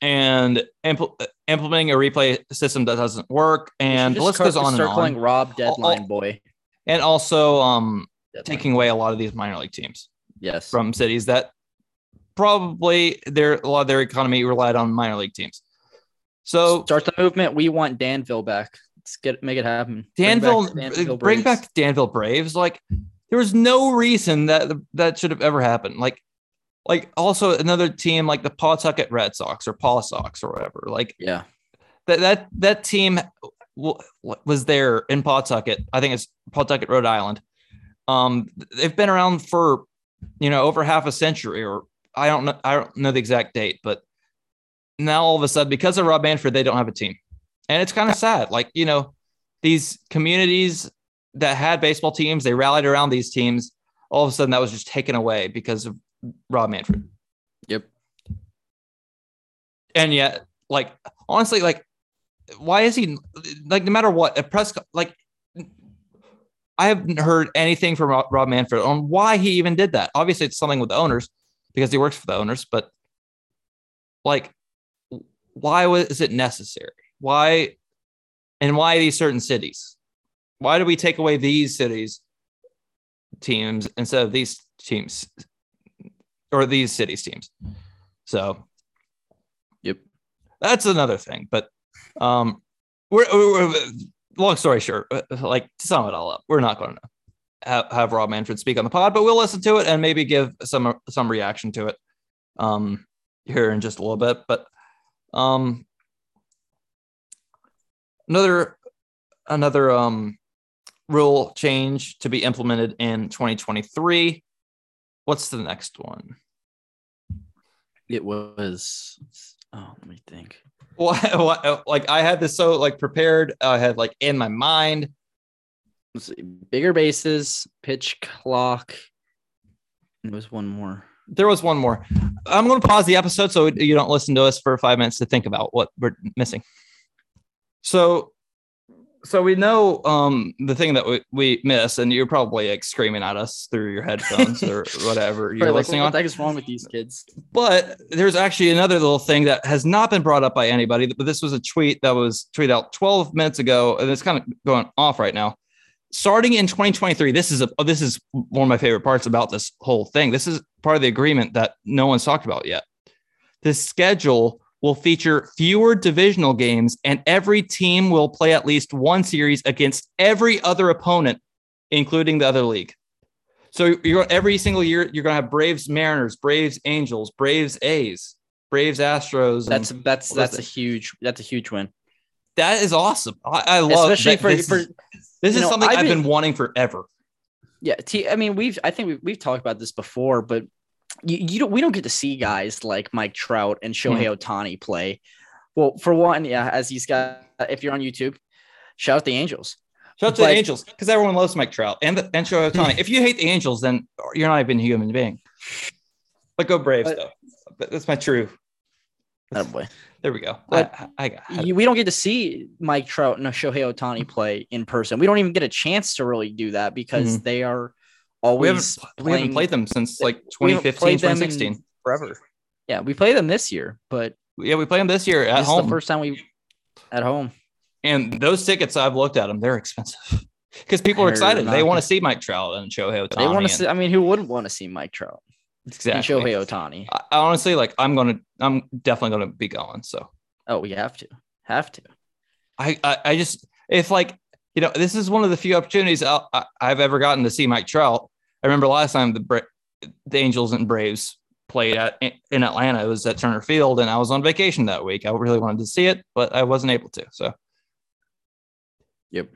and impl- implementing a replay system that doesn't work, and the list goes on and on. calling Rob Deadline oh. Boy. and also um, Deadline. taking away a lot of these minor league teams yes. from cities that probably their a lot of their economy relied on minor league teams. So start the movement. We want Danville back. Let's get make it happen. Bring back Danville, Danville bring back Danville Braves. Like there was no reason that that should have ever happened. Like like also another team like the Pawtucket Red Sox or Paw Sox or whatever. Like Yeah. that that that team was there in Pawtucket. I think it's Pawtucket, Rhode Island. Um, they've been around for you know over half a century, or I don't know. I don't know the exact date, but now all of a sudden, because of Rob Manfred, they don't have a team, and it's kind of sad. Like you know, these communities that had baseball teams, they rallied around these teams. All of a sudden, that was just taken away because of Rob Manfred. Yep. And yet, like honestly, like why is he like no matter what a press like I haven't heard anything from Rob, Rob Manfred on why he even did that. Obviously, it's something with the owners because he works for the owners, but like, why was it necessary? Why and why these certain cities? Why do we take away these cities teams instead of these teams or these cities teams? So, Yep. that's another thing. But um, we're, we're, we're- long story short, like to sum it all up, we're not going to have, have Rob Manfred speak on the pod, but we'll listen to it and maybe give some some reaction to it um, here in just a little bit. But um, another another um, rule change to be implemented in 2023. What's the next one? It was. Oh, let me think. What, what, like I had this so like prepared. I had like in my mind. Let's see. Bigger bases, pitch clock. There was one more. There was one more. I'm going to pause the episode so you don't listen to us for five minutes to think about what we're missing. So, so we know um, the thing that we, we miss, and you're probably like screaming at us through your headphones or whatever you're like, listening what on. the heck is wrong with these kids? But there's actually another little thing that has not been brought up by anybody. But this was a tweet that was tweeted out 12 minutes ago, and it's kind of going off right now. Starting in 2023, this is a oh, this is one of my favorite parts about this whole thing. This is part of the agreement that no one's talked about yet. The schedule will feature fewer divisional games, and every team will play at least one series against every other opponent, including the other league. So you're every single year you're gonna have Braves, Mariners, Braves, Angels, Braves, A's, Braves, Astros. That's that's that's a huge that's a huge win, that is awesome. I, I love especially for this for is, this is know, something I've I've been- been wanting forever. yeah. T, I mean, we've I think we've, we've talked about this before, but you, you don't we don't get to see guys like Mike Trout and Shohei Hmm. Ohtani play. Well, for one, yeah, as these guys, if you're on YouTube, shout out the Angels. Shout out to But- the Angels because everyone loves Mike Trout and the, and Shohei Ohtani. if you hate the Angels, then you're not even a human being. But go Braves But- though. But That's my true. Oh boy. There we go. But I, I got. You, we don't get to see Mike Trout and Shohei Ohtani play in person. We don't even get a chance to really do that because they are we haven't always we haven't played them since like we 2015, played them in 2016. forever. Yeah, we play them this year, but Yeah, we play them this year at this is home. the first time we at home. And those tickets, I've looked at them; they're expensive because people are excited. They want to see Mike Trout and Shohei Ohtani. They want to see. I mean, who wouldn't want to see Mike Trout exactly. and Shohei Ohtani? I, I honestly, like, I'm gonna, I'm definitely gonna be going. So Oh, we have to, have to. I, I, I just if like you know, this is one of the few opportunities i have ever gotten to see Mike Trout. I remember last time the Bra- the Angels and Braves played at in Atlanta. It was at Turner Field, and I was on vacation that week. I really wanted to see it, but I wasn't able to. So, yep.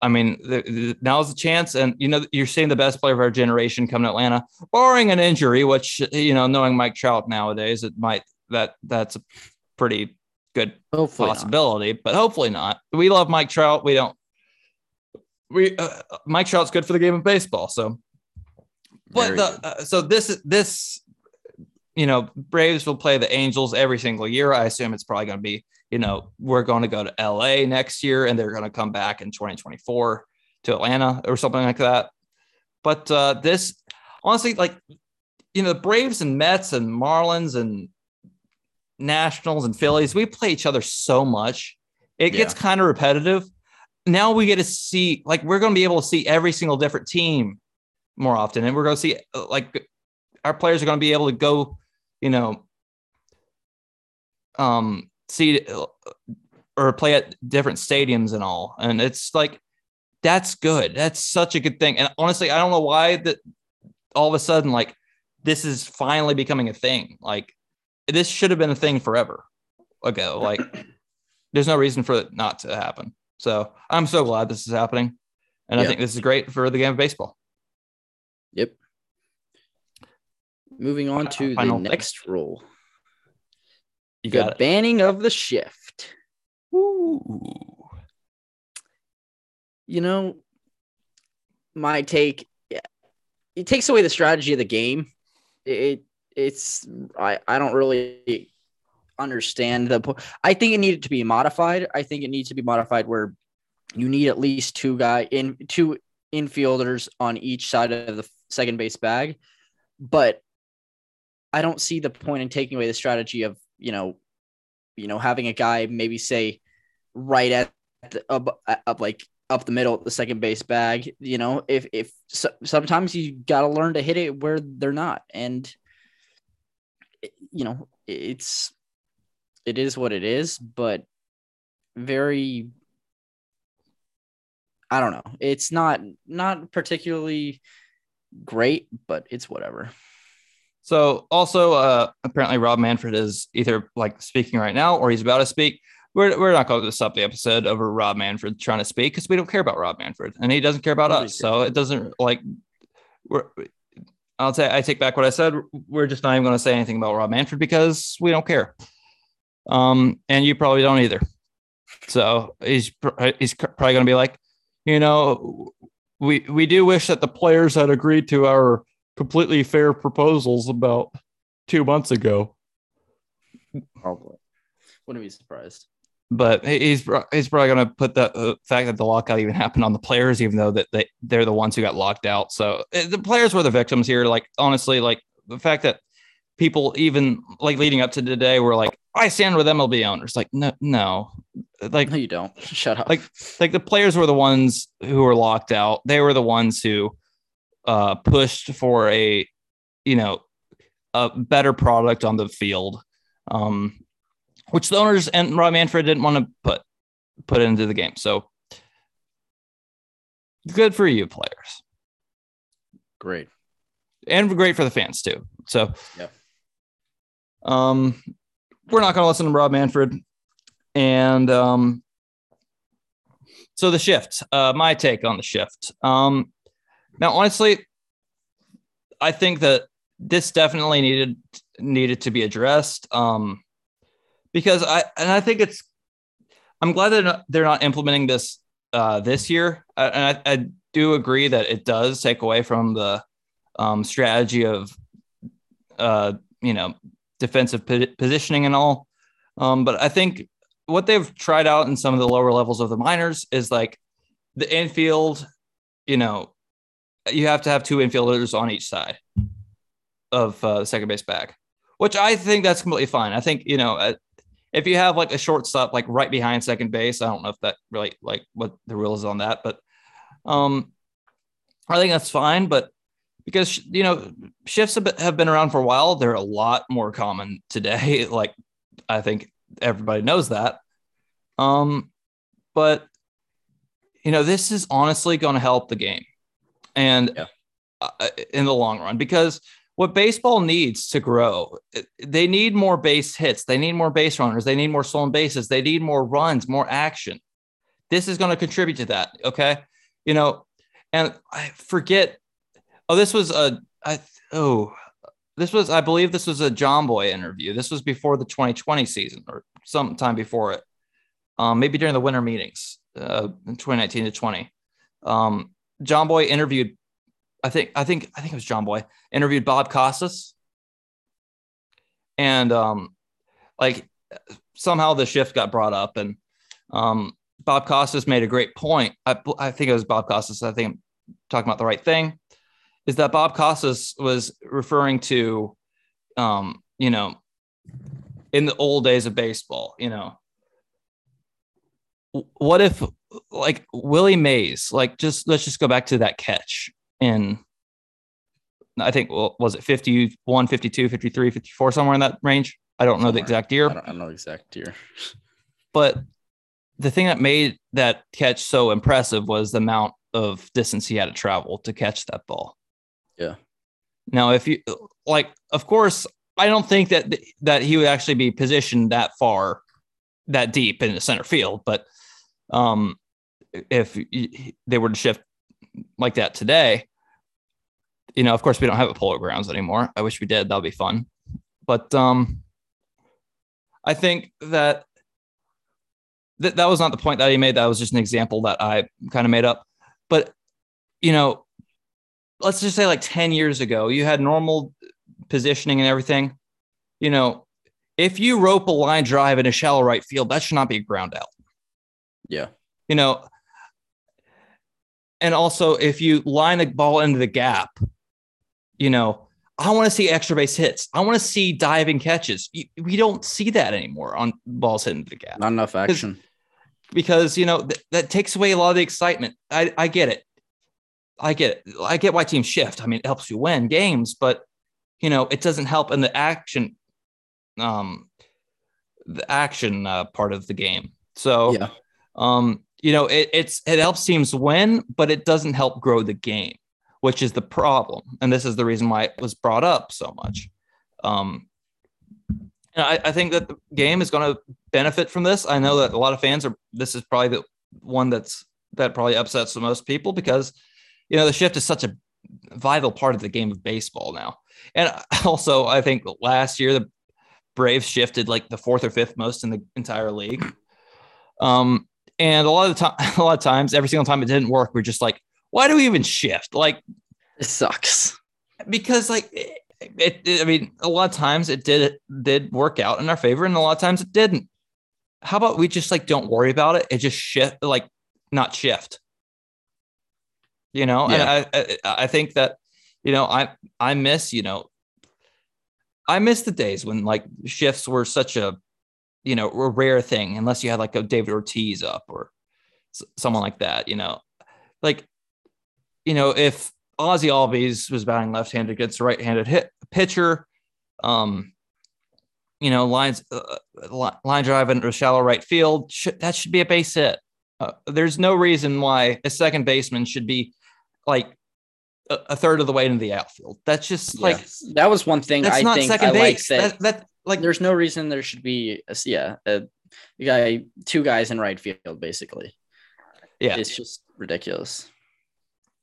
I mean, the, the, now's the chance, and you know, you're seeing the best player of our generation come to Atlanta, barring an injury. Which you know, knowing Mike Trout nowadays, it might that that's a pretty good hopefully possibility, not. but hopefully not. We love Mike Trout. We don't. We uh, Mike Trout's good for the game of baseball. So, but the uh, so this this you know Braves will play the Angels every single year. I assume it's probably going to be you know we're going to go to LA next year, and they're going to come back in 2024 to Atlanta or something like that. But uh, this honestly, like you know, the Braves and Mets and Marlins and Nationals and Phillies, we play each other so much. It gets kind of repetitive. Now we get to see, like, we're going to be able to see every single different team more often. And we're going to see, uh, like, our players are going to be able to go, you know, um, see uh, or play at different stadiums and all. And it's like, that's good. That's such a good thing. And honestly, I don't know why that all of a sudden, like, this is finally becoming a thing. Like, this should have been a thing forever ago. Like, there's no reason for it not to happen. So I'm so glad this is happening. And I think this is great for the game of baseball. Yep. Moving on to the next rule. You got the banning of the shift. Ooh. You know, my take, it takes away the strategy of the game. It it's I I don't really understand the. I think it needed to be modified. I think it needs to be modified where you need at least two guy in two infielders on each side of the second base bag, but I don't see the point in taking away the strategy of you know, you know, having a guy maybe say right at the, up, up like up the middle the second base bag. You know, if if so, sometimes you got to learn to hit it where they're not, and you know, it's it is what it is, but very I don't know. It's not not particularly great, but it's whatever. So also uh apparently Rob Manfred is either like speaking right now or he's about to speak. We're, we're not going to stop the episode over Rob Manfred trying to speak because we don't care about Rob Manfred and he doesn't care about us. So it doesn't like we're I'll say I take back what I said. We're just not even going to say anything about Rob Manfred because we don't care. Um, and you probably don't either. So he's he's probably going to be like, you know, we we do wish that the players had agreed to our completely fair proposals about two months ago. Probably wouldn't be surprised but he's he's probably going to put the uh, fact that the lockout even happened on the players, even though that they they're the ones who got locked out. So uh, the players were the victims here. Like honestly, like the fact that people even like leading up to today were like, I stand with MLB owners. Like no, no, like no, you don't. Shut up. Like like the players were the ones who were locked out. They were the ones who uh pushed for a you know a better product on the field. Um, which the owners and Rob Manfred didn't want to put put into the game. So good for you, players. Great. And great for the fans too. So yeah. Um we're not gonna listen to Rob Manfred. And um so the shift, uh my take on the shift. Um now honestly, I think that this definitely needed needed to be addressed. Um because I and I think it's I'm glad that they're not, implementing this uh, this year, and I, I, do agree that it does take away from the um, strategy of uh, you know defensive positioning and all. Um, but I think what they've tried out in some of the lower levels of the minors is like the infield. You know, you have to have two infielders on each side of uh, the second base bag, which I think that's completely fine. I think you know if you have like a shortstop like right behind second base, I don't know if that really like what the rule is on that, but um, I think that's fine. But because you know shifts have been around for a while, they're a lot more common today. Like I think everybody knows that. Um, but you know, this is honestly going to help the game, and Yeah. uh, in the long run, because what baseball needs to grow, they need more base hits, they need more base runners, they need more stolen bases, they need more runs, more action. This is going to contribute to that. Okay, you know, and I forget. Oh, this was a I oh this was I believe this was a Jomboy interview. This was before the 2020 season or sometime before it. Um, maybe during the winter meetings uh, in 2019 to 20. Um, Jomboy interviewed, I think, I think, I think it was Jomboy interviewed Bob Costas, and um, like somehow the shift got brought up, and um, Bob Costas made a great point. I, I think it was Bob Costas. I think I'm talking about the right thing. Is that Bob Costas was referring to, um, you know, in the old days of baseball, you know, what if like Willie Mays, like just let's just go back to that catch in I think well, was it 51, 52, 53, 54, somewhere in that range. I don't know the exact year, I don't, I don't know exact year. but the thing that made that catch so impressive was the amount of distance he had to travel to catch that ball. Yeah. Now, if you like, of course, I don't think that that he would actually be positioned that far, that deep in the center field. But um, if they were to shift like that today, you know, of course, we don't have a polo grounds anymore. I wish we did. That'll be fun. But um, I think that that that was not the point that he made. That was just an example that I kind of made up. But you know, let's just say like 10 years ago, you had normal positioning and everything. You know, if you rope a line drive in a shallow right field, that should not be a ground out. Yeah. You know, and also if you line a ball into the gap, you know, I want to see extra base hits. I want to see diving catches. We don't see that anymore on balls hitting the gap Not enough action. because you know th- that takes away a lot of the excitement. I I get it. I get. I get why teams shift. I mean, it helps you win games, but you know, it doesn't help in the action um the action uh, part of the game. So Yeah. um you know, it it's it helps teams win, but it doesn't help grow the game, which is the problem. And this is the reason why it was brought up so much. Um and I, I think that the game is going to benefit from this. I know that a lot of fans are. This is probably the one that's that probably upsets the most people because you know the shift is such a vital part of the game of baseball now. And also, I think last year the Braves shifted like the fourth or fifth most in the entire league. Um, and a lot of the time, a lot of times, every single time it didn't work, we're just like, why do we even shift? Like It sucks. because like it, it, I mean, a lot of times it did it did work out in our favor, and a lot of times it didn't. How about we just like don't worry about it? It just shift, like not shift. You know, and I, I I think that you know I I miss you know I miss the days when like shifts were such a you know a rare thing unless you had like a David Ortiz up or s- someone like that. You know, like you know if Ozzie Albies was batting left-handed against a right-handed hit pitcher. Um, you know, lines uh, line drive into a shallow right field. Sh- that should be a base hit. Uh, there's no reason why a second baseman should be like a, a third of the way into the outfield. That's just like that was one thing that's I not think second I like base. that, that, that like there's no reason there should be a, yeah a, a guy two guys in right field basically. yeah. It's just ridiculous.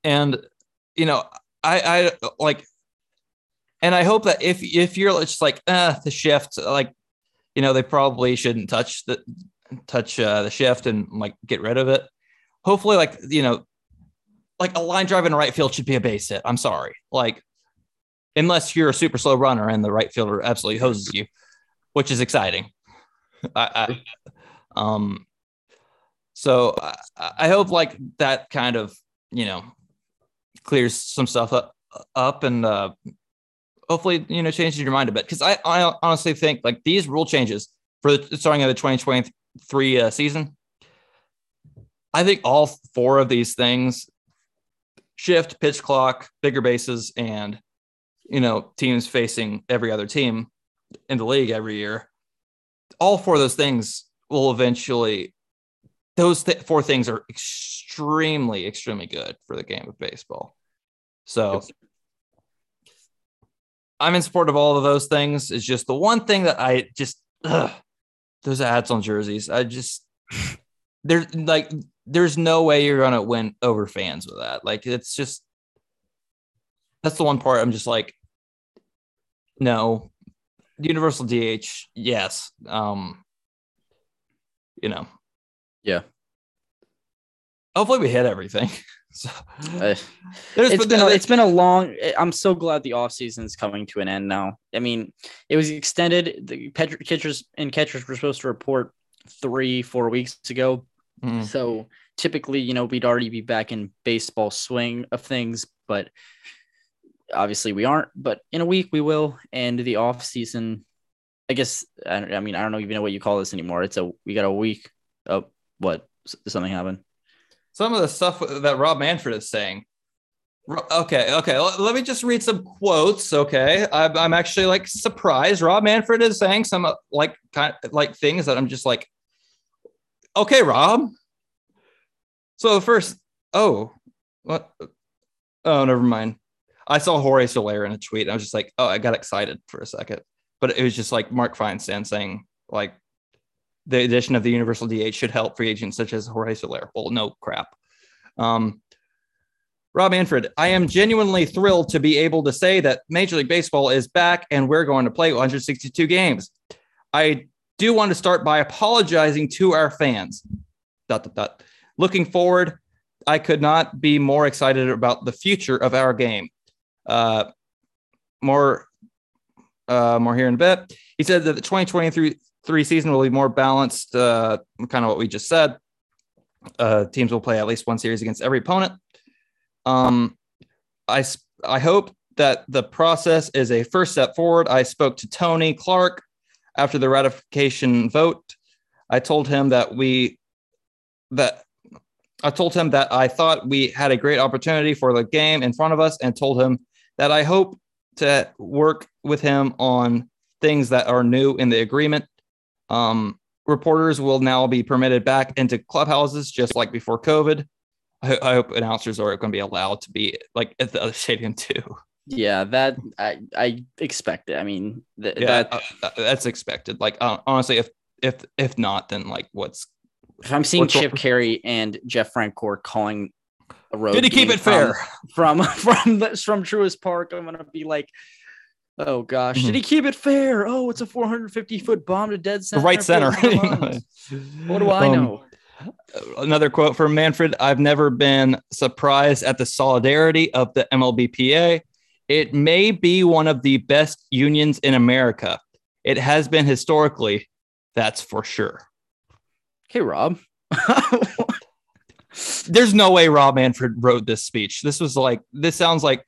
and you know i i like and i hope that if if you're just like uh the shift like you know they probably shouldn't touch the touch uh, the shift and like get rid of it hopefully like you know like a line drive in right field should be a base hit. I'm sorry. Like unless you're a super slow runner and the right fielder absolutely hoses you which is exciting. I, I um so I, I hope like that kind of you know clears some stuff up, up and uh, hopefully you know changes your mind a bit. Because I, I honestly think like these rule changes for the starting of the 2023 uh, season i think all four of these things shift pitch clock bigger bases and you know teams facing every other team in the league every year all four of those things will eventually those th- four things are extremely, extremely good for the game of baseball. So I'm in support of all of those things. It's just the one thing that I just ugh, those ads on jerseys. I just they're like there's no way you're gonna win over fans with that. Like it's just that's the one part I'm just like, no, universal DH, yes. Um, you know, Yeah. Hopefully we hit everything. so, Uh, it's been a, it's been a long i'm so glad the off season is coming to an end now i mean it was extended the catchers and catchers were supposed to report three four weeks ago Mhm. so typically you know we'd already be back in baseball swing of things but obviously we aren't but in a week we will and the off season i guess i, I mean i don't know even know what you call this anymore it's a we got a week of what something happened some of the stuff that Rob Manfred is saying. Okay, okay. Let, me just read some quotes. Okay, I'm, I'm actually like surprised. Rob Manfred is saying some uh, like kind like things that I'm just like, okay, Rob. So first, oh, what? Oh, never mind. I saw Jorge Soler in a tweet. And I was just like, oh, I got excited for a second, but it was just like Mark Feinsand saying like the addition of the universal DH should help free agents such as Jorge Soler. Well, no crap. Um, Rob Manfred, I am genuinely thrilled to be able to say that Major League Baseball is back and we're going to play 162 games. I do want to start by apologizing to our fans. Dot, dot, dot. Looking forward, I could not be more excited about the future of our game. Uh, more, uh, more here in a bit. He said that the 2023 season will be more balanced, uh, kind of what we just said. Uh, teams will play at least one series against every opponent. Um, I I hope that the process is a first step forward. I spoke to Tony Clark after the ratification vote. I told him that we that I told him that I thought we had a great opportunity for the game in front of us, and told him that I hope to work with him on things that are new in the agreement. Um, reporters will now be permitted back into clubhouses just like before COVID. I, I hope announcers are going to be allowed to be like at the other stadium too. Yeah, that I I expect it. I mean, th- Yeah, that uh, uh, that's expected. Like uh, honestly, if if if not, then like what's if I'm seeing Chip Caray and Jeff Francoeur calling a road, did he keep it fair? from from from, the, from Truist Park? I'm gonna be like, oh gosh, Mhm. did he keep it fair? Oh, it's a 450 foot bomb to dead The center. right center. field in the lines. what do I Um, know? Another quote from Manfred I've never been surprised at the solidarity of the MLBPA. It may be one of the best unions in America. It has been historically, that's for sure. Okay, Rob. There's no way Rob Manfred wrote this speech. This was like, this sounds like,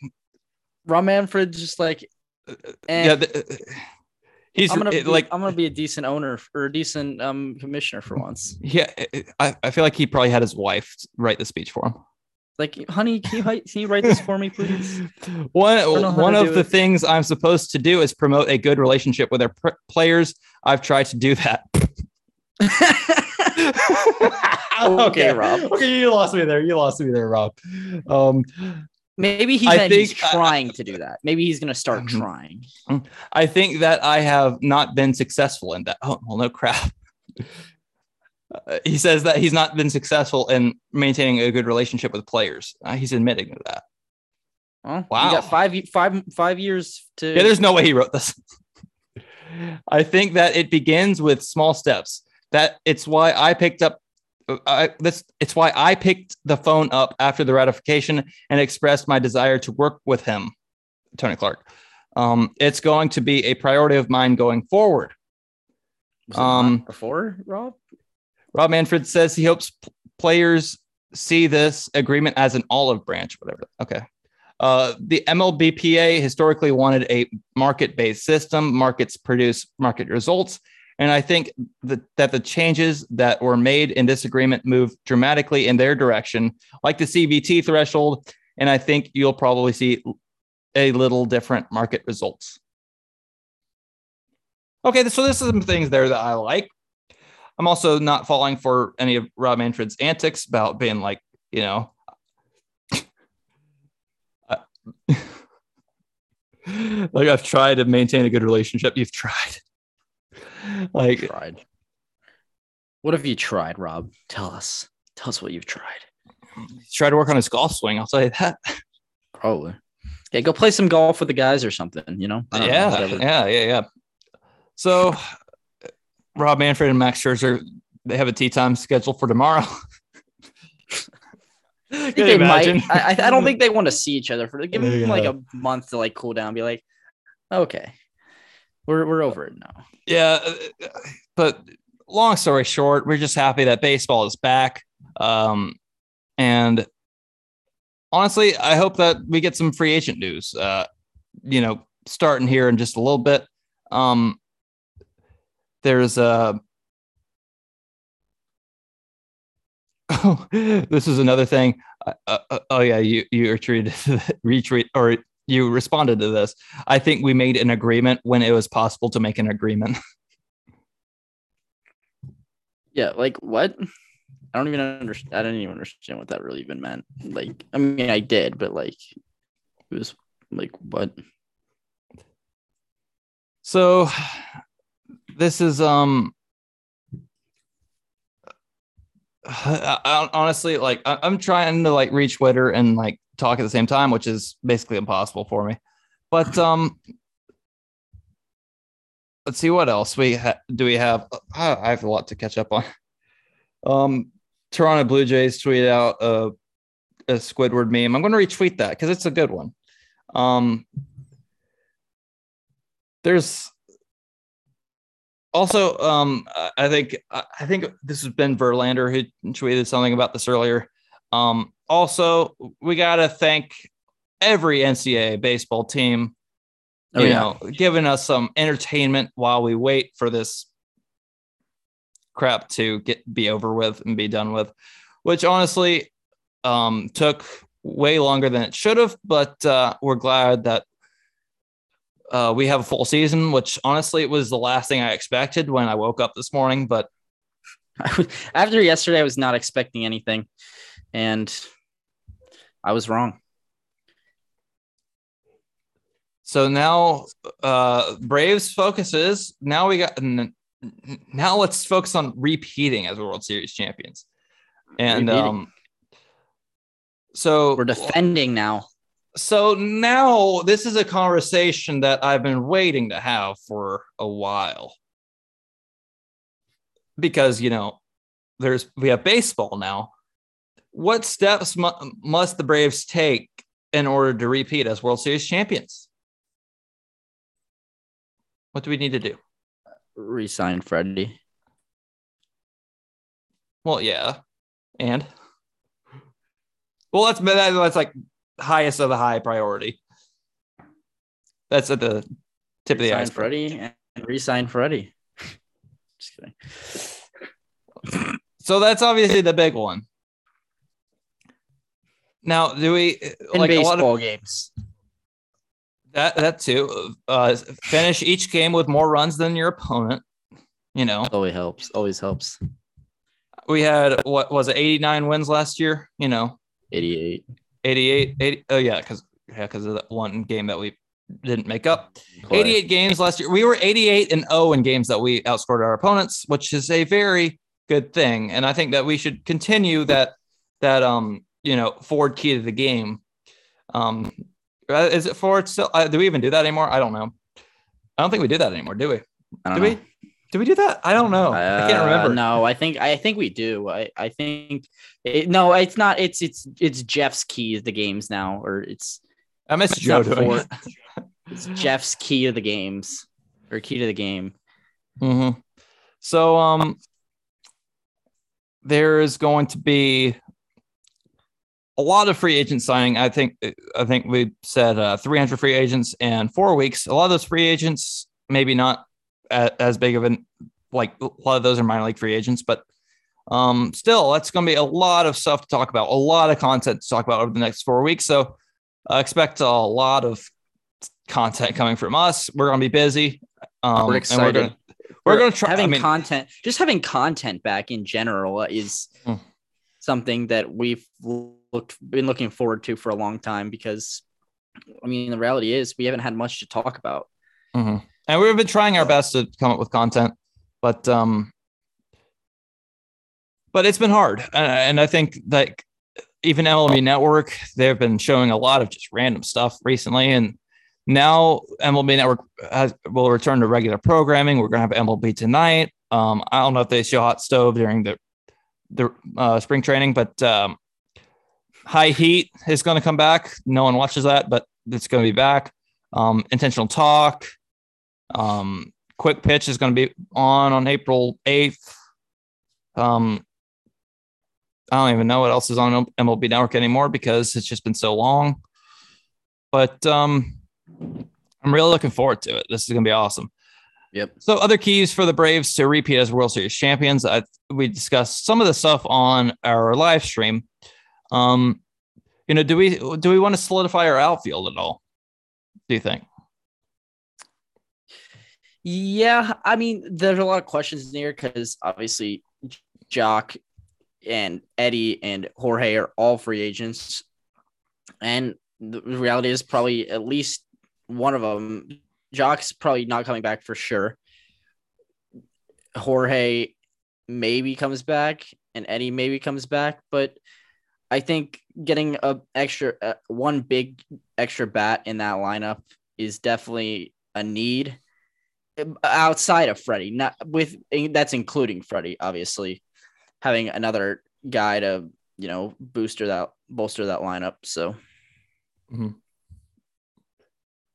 Rob Manfred just like, uh, uh, eh, yeah, the, uh, he's I'm gonna be, like, I'm gonna be a decent owner or a decent um commissioner for once. yeah, I, I feel like he probably had his wife write the speech for him. Like, honey, can you can you write this for me, please? One don't know how one of the it. things I'm supposed to do is promote a good relationship with our pr- players. I've tried to do that. Okay, Rob. Okay, you lost me there. You lost me there, Rob. Um, Maybe he I meant he's think- trying to do that. Maybe he's gonna start Mhm. trying. I think that I have not been successful in that. Oh, well, no crap. Uh, he says that he's not been successful in maintaining a good relationship with players. Uh, he's admitting to that. Well, Wow. you got five five five years to. Yeah, there's no way he wrote this. I think that it begins with small steps. That it's why I picked up I, this. It's why I picked the phone up after the ratification and expressed my desire to work with him, Tony Clark. Um, it's going to be a priority of mine going forward. Was it not um, before Rob. Rob Manfred says he hopes p- players see this agreement as an olive branch, whatever. Okay. Uh, the MLBPA historically wanted a market based system. Markets produce market results. And I think that, that the changes that were made in this agreement move dramatically in their direction, like the CBT threshold. And I think you'll probably see a little different market results. Okay, so there's some things there that I like. I'm also not falling for any of Rob Manfred's antics about being like, you know, like I've tried to maintain a good relationship. You've tried. Like tried. What have you tried, Rob? Tell us. Tell us what you've tried. Try to work on his golf swing. I'll tell you that. Probably. Yeah, go play some golf with the guys or something. You know. Yeah, know, yeah, yeah, yeah. So, Rob Manfred and Max Scherzer, they have a tee time scheduled for tomorrow. I they imagine? might. I, I don't think they want to see each other for give them yeah. like a month to like cool down. Be like, okay, we're we're over it now. Yeah, but long story short, we're just happy that baseball is back. Um, and honestly, I hope that we get some free agent news. Uh, you know, starting here in just a little bit. Um, there's a. Oh, this is another thing. Uh, uh, uh oh yeah, you you retreated, retweet or you responded to this. I think we made an agreement when it was possible to make an agreement. yeah, like what? I don't even understand. I didn't even understand what that really even meant. Like, I mean, I did, but like, it was like what? So, this is um. I, honestly, like, I, I'm trying to like reach Twitter and like talk at the same time, which is basically impossible for me. But um, let's see what else we ha- do. We have. I have a lot to catch up on. Um, Toronto Blue Jays tweet out a, a Squidward meme. I'm going to retweet that because it's a good one. Um, there's also, um, I think I think this has been Verlander who tweeted something about this earlier. Um, also, we got to thank every NCAA baseball team, oh, you yeah. know, giving us some entertainment while we wait for this crap to get be over with and be done with, which honestly um, took way longer than it should have. But uh, we're glad that uh, we have a full season, which honestly it was the last thing I expected when I woke up this morning. But after yesterday, I was not expecting anything, and I was wrong. So now, uh, Braves focuses. Now we got now let's focus on repeating as World Series champions. And um so we're defending now. So now this is a conversation that I've been waiting to have for a while. Because, you know, there's we have baseball now. What steps mu- must the Braves take in order to repeat as World Series champions? What do we need to do? resign Freddie. Well, yeah, and well, that's that's like highest of the high priority. That's at the tip of the iceberg. Freddie and resign Freddie. Just kidding. So that's obviously the big one. Now, do we in like baseball a lot of games? That that too. Uh, finish each game with more runs than your opponent. You know, always helps. Always helps. We had what was it, 89 wins last year? You know, 88. 88. 80, oh yeah, because yeah, because of that one game that we didn't make up. Play. 88 games last year. We were 88 and 0 in games that we outscored our opponents, which is a very good thing. And I think that we should continue that that um you know forward key to the game. Um, uh, is it forward still? Uh, do we even do that anymore? I don't know. I don't think we do that anymore, do we? Do know. we? Do we do that? I don't know. Uh, I can't remember. No, I think I think we do. I I think it, no, it's not. It's it's it's Jeff's key to the games now, or it's. I miss it's Joe doing it. It's Jeff's key to the games, or key to the game. Mm-hmm. So um, there is going to be a lot of free agent signing. I think I think we said uh, 300 free agents in four weeks. A lot of those free agents, maybe not as big of an like a lot of those are minor league free agents, but um, still, that's going to be a lot of stuff to talk about, a lot of content to talk about over the next four weeks. So uh, expect a lot of content coming from us. We're going to be busy. Um, we're excited. We're gonna, we're going to try having I mean, content. Just having content back in general is Hmm. something that we've looked been looking forward to for a long time because, I mean, the reality is we haven't had much to talk about. mhm. And we've been trying our best to come up with content, but um, but it's been hard, and, and I think that even MLB Network they've been showing a lot of just random stuff recently, and now MLB Network has, will return to regular programming. We're going to have MLB tonight. Um, I don't know if they show Hot Stove during the the uh, spring training, but um, High Heat is going to come back. No one watches that, but it's going to be back. Um, intentional Talk, um, Quick Pitch is going to be on on April eighth. Um, I don't even know what else is on MLB Network anymore because it's just been so long. But um, I'm really looking forward to it. This is going to be awesome. Yep. So, other keys for the Braves to repeat as World Series champions. I, we discussed some of the stuff on our live stream. Um, you know, do we do we want to solidify our outfield at all? Do you think? Yeah, I mean, there's a lot of questions in here because obviously Joc and Eddie and Jorge are all free agents, and the reality is probably at least one of them. Joc's probably not coming back for sure. Jorge maybe comes back, and Eddie maybe comes back, but I think getting a extra uh, one big extra bat in that lineup is definitely a need outside of Freddie, not with that's including Freddie, obviously, having another guy to you know booster that bolster that lineup. So,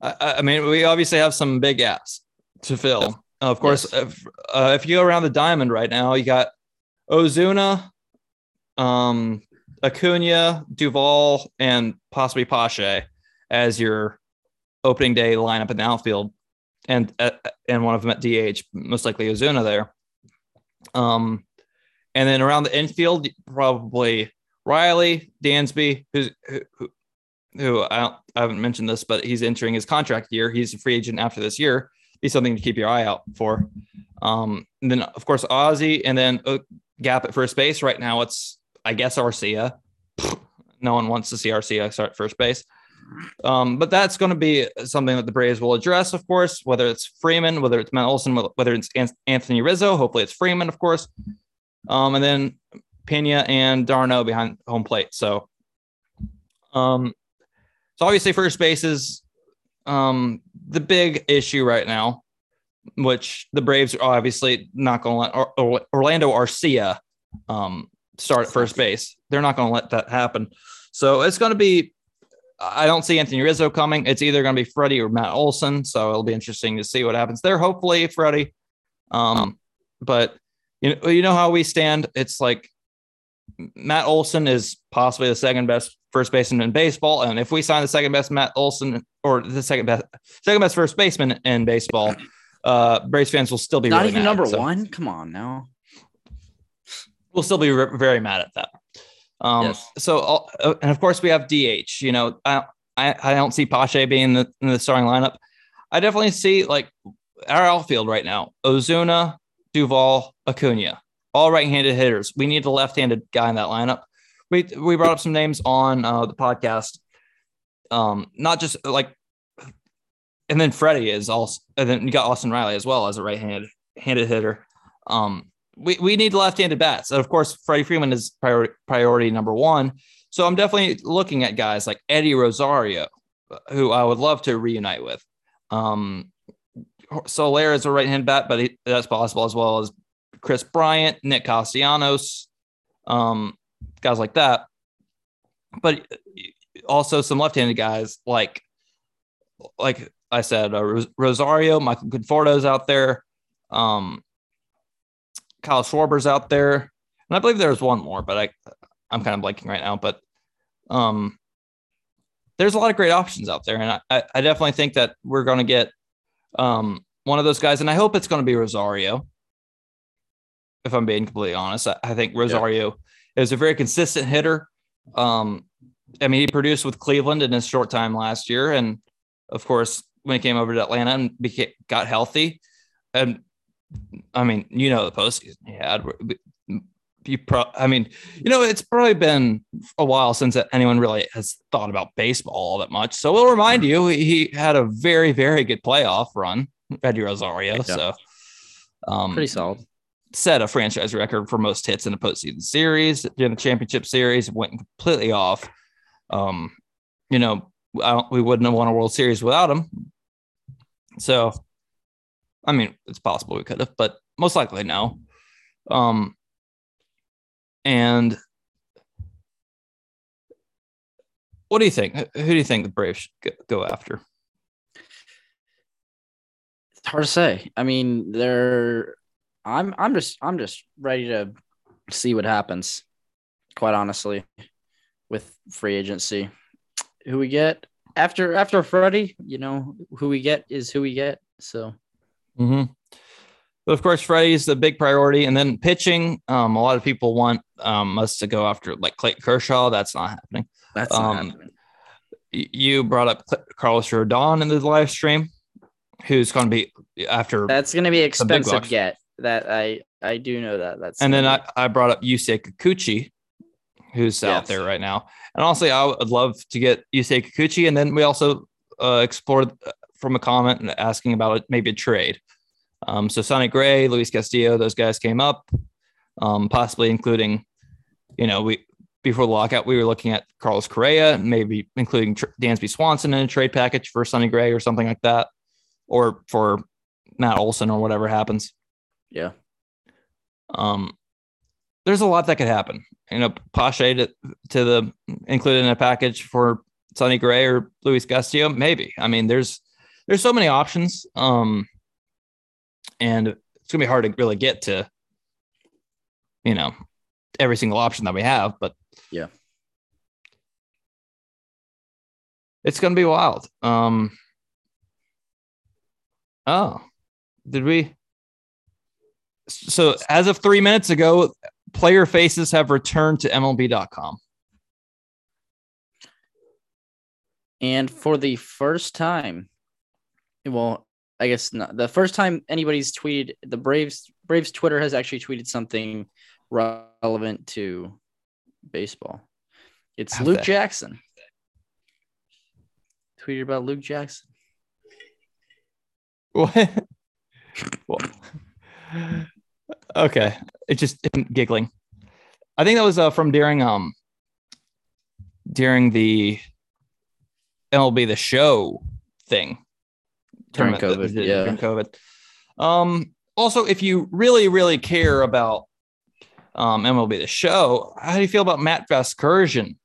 I, I mean, we obviously have some big gaps to fill. of course, Yes. if, uh, if you go around the diamond right now, you got Ozuna, um, Acuna, Duvall, and possibly Pache as your opening day lineup in the outfield, and uh, and one of them at DH, most likely Ozuna there. Um, and then around the infield, probably Riley, Dansby, who's who, who, I, I haven't mentioned this, but he's entering his contract year. He's a free agent after this year. Be something to keep your eye out for. Um, and then of course Ozzie, and then uh, gap at first base. Right now, it's I guess Arcia. No one wants to see Arcia start first base. Um, but that's going to be something that the Braves will address, of course, whether it's Freeman, whether it's Matt Olson, whether it's Anthony Rizzo. Hopefully, it's Freeman, of course. Um, and then Pena and d'Arnaud behind home plate. So, um, so obviously, first base is um, the big issue right now, which the Braves are obviously not going to let or, or, Orlando Arcia um, start at first base. They're not going to let that happen. So it's going to be. I don't see Anthony Rizzo coming. It's either going to be Freddie or Matt Olson. So it'll be interesting to see what happens there. Hopefully, Freddie. Um, but you know, you know how we stand. It's like Matt Olson is possibly the second best first baseman in baseball, and if we sign the second best Matt Olson or the second best second best first baseman in baseball, uh, Braves fans will still be not really even mad. number So one. Come on now. We'll still be re- very mad at that. Um, Yes. So, uh, and of course, we have DH. You know, I I, I don't see Pache being in the, in the starting lineup. I definitely see like our outfield right now: Ozuna, Duvall, Acuna, all right-handed hitters. We need a left-handed guy in that lineup. We we brought up some names on uh, the podcast. Um, not just like, and then Freddie is also, and then you got Austin Riley as well as a right-handed handed hitter. Um, we, we need left-handed bats. And of course, Freddie Freeman is priority, priority number one. So I'm definitely looking at guys like Eddie Rosario, who I would love to reunite with. Um, Soler is a right-handed bat, but he, that's possible as well as Kris Bryant, Nick Castellanos, um, guys like that. But also some left-handed guys like, like I said, uh, Ros- Rosario, Michael Conforto's out there. Um, Kyle Schwarber's out there, and I believe there's one more, but I I'm kind of blanking right now. But um, there's a lot of great options out there, and I I, definitely think that we're going to get um one of those guys, and I hope it's going to be Rosario. If I'm being completely honest, I, I think Rosario is a very consistent hitter. Um, I mean, he produced with Cleveland in his short time last year, and of course, when he came over to Atlanta and became, got healthy, and I mean, you know, the postseason he had. You pro- I mean, you know, it's probably been a while since anyone really has thought about baseball all that much. So we'll remind you, he had a very, very good playoff run, Eddie Rosario. Yeah. So, um, pretty solid. Set a franchise record for most hits in a postseason series during the championship series. Went completely off. Um, you know, we wouldn't have won a World Series without him. So, I mean, it's possible we could have, but most likely no. Um, and what do you think? Who do you think the Braves should go after? It's hard to say. I mean, they're. I'm. I'm just. I'm just ready to see what happens. Quite honestly, with free agency, who we get after after Freddie, you know, who we get is who we get. So. Mm-hmm. But of course, Freddie's the big priority, and then pitching. Um, a lot of people want um, us to go after like Clayton Kershaw. That's not happening. That's not um, happening. You brought up Carlos Rodon in the live stream, who's going to be after. That's going to be expensive. Get that I I do know that. That's and then I, I brought up Yusei Kikuchi, who's yes. out there right now. And honestly, I would love to get Yusei Kikuchi, and then we also uh, explored uh, from a comment and asking about maybe a trade. Um, so Sonny Gray, Luis Castillo, those guys came up, um, possibly including, you know, we before the lockout we were looking at Carlos Correa, maybe including Tr- Dansby Swanson in a trade package for Sonny Gray or something like that, or for Matt Olson or whatever happens. Yeah. Um, there's a lot that could happen. You know, Pache to, to the included in a package for Sonny Gray or Luis Castillo, maybe. I mean, there's there's so many options. Um, and it's gonna be hard to really get to, you know, every single option that we have. But yeah, it's gonna be wild. Um. Oh, did we? So as of three minutes ago, player faces have returned to MLB.com. And for the first time, well, I guess not the first time anybody's tweeted the Braves Braves Twitter has actually tweeted something relevant to baseball. It's Luke Jackson. Tweeted about Luke Jackson. What? well, okay, it's just giggling. I think that was uh, from during um during the MLB the Show thing during COVID. yeah, during COVID. Um, also, if you really, really care about um, MLB the Show, how do you feel about Matt Vasgersian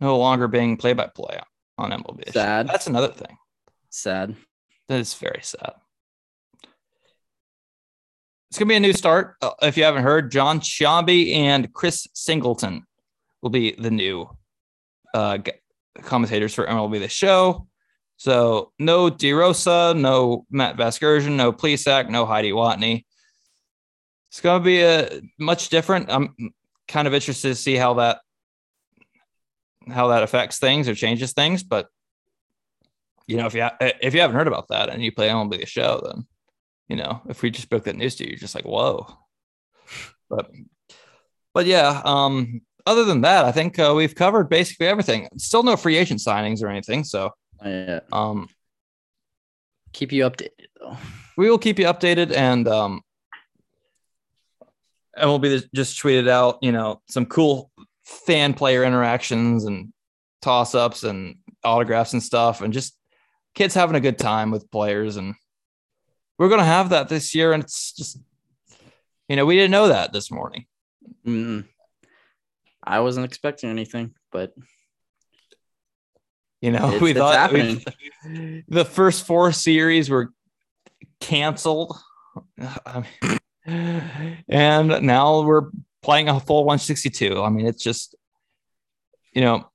no longer being play-by-play on MLB? Sad. That's another thing. Sad. That is very sad. It's gonna be a new start. Uh, if you haven't heard, Jon Sciambi and Chris Singleton will be the new uh, commentators for MLB the Show. So no DeRosa, no Matt Vasgersian, no Plesac, no Heidi Watney. It's going to be a much different. I'm kind of interested to see how that how that affects things or changes things. But you know, if you ha- if you haven't heard about that and you play MLB the show, then you know, if we just broke that news to you, you're just like, whoa. But but yeah, um, other than that, I think uh, we've covered basically everything. Still no free agent signings or anything, so yeah. Um, keep you updated though. We will keep you updated, and um, and we'll be just tweeted out, you know, some cool fan player interactions and toss ups and autographs and stuff, and just kids having a good time with players, and we're gonna have that this year, and it's just, you know, we didn't know that this morning. Mm-hmm. I wasn't expecting anything, but you know, it's, we it's thought we, the first four series were canceled. and now we're playing a full 162. I mean, it's just, you know,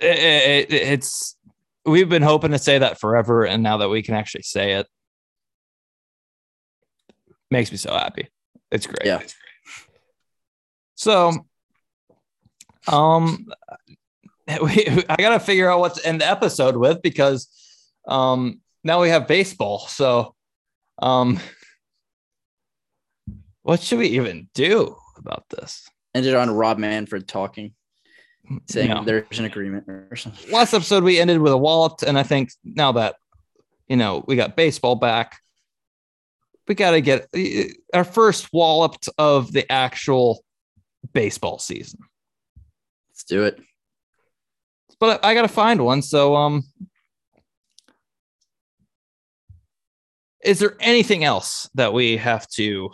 it, it, it's, we've been hoping to say that forever. And now that we can actually say it, makes me so happy. It's great. Yeah. So um, we, I got to figure out what to end the episode with because um, now we have baseball. So Um, what should we even do about this? Ended on Rob Manfred talking, saying No. there's an agreement or something. Last episode we ended with a wallop, and I think now that you know we got baseball back, we got to get our first walloped of the actual baseball season. Let's do it. But I got to find one. So, um, is there anything else that we have to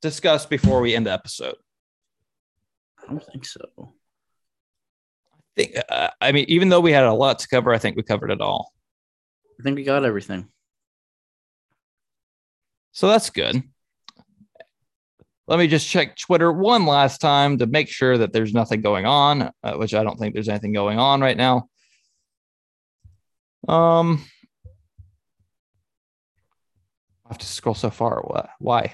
discuss before we end the episode? I don't think so. I think, uh, I mean, even though we had a lot to cover, I think we covered it all. I think we got everything. So that's good. Let me just check Twitter one last time to make sure that there's nothing going on, uh, which I don't think there's anything going on right now. Um, I have to scroll so far. What? Why?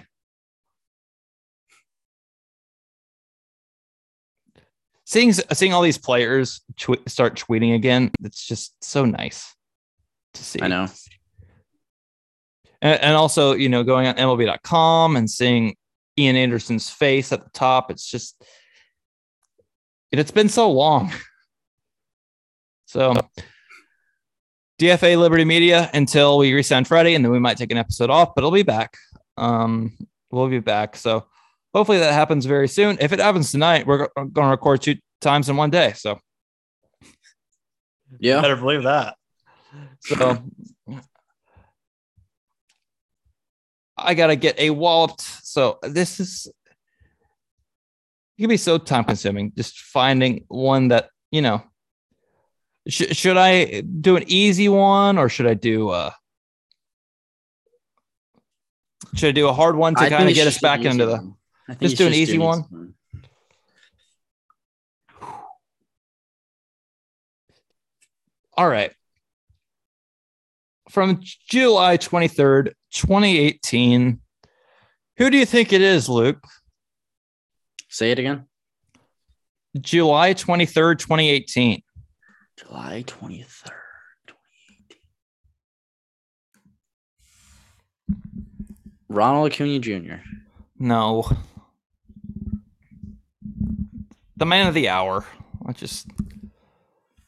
Seeing seeing all these players tw- start tweeting again, it's just so nice to see. I know. And, and also, you know, going on MLB.com and seeing Ian Anderson's face at the top, it's just it, it's been so long. So DFA Liberty Media until we resign Freddie, and then we might take an episode off, but it'll be back. Um, we'll be back. So hopefully that happens very soon. If it happens tonight, we're going to record two times in one day. So Yeah. better believe that. So I gotta get a walloped. So this is it can be so time consuming just finding one that you know. Sh- should I do an easy one or should I do uh should I do a hard one to kind of get us back into the. Just do an easy one? All right. From July 23rd, 2018. Who do you think it is, Luke? Say it again. July 23rd, 2018. July 23rd. 2018. Ronald Acuna Jr. No. The man of the hour. I just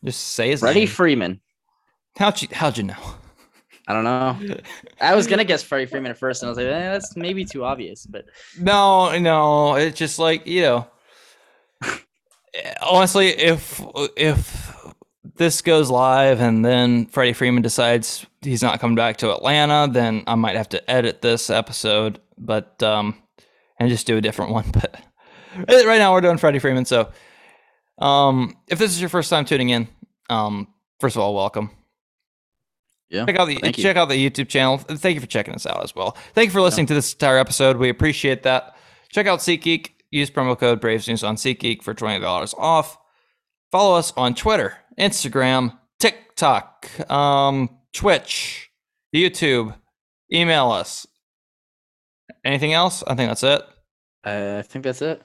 just say his Freddie name. Freeman. How'd you how'd you know? I don't know. I was gonna guess Freddie Freeman at first, and I was like, eh, that's maybe too obvious. But No, no, it's just like you know. honestly, if if this goes live and then Freddie Freeman decides he's not coming back to Atlanta, then I might have to edit this episode, but um, and just do a different one. But right now we're doing Freddie Freeman. So, um, if this is your first time tuning in, um, first of all, welcome. Yeah, Check out the Thank you. check out the YouTube channel. Thank you for checking us out as well. Thank you for listening to this entire episode. We appreciate that. Check out SeatGeek. Use promo code Braves News on SeatGeek for twenty dollars off. Follow us on Twitter, Instagram, TikTok, um, Twitch, YouTube. Email us. Anything else? I think that's it. I think that's it.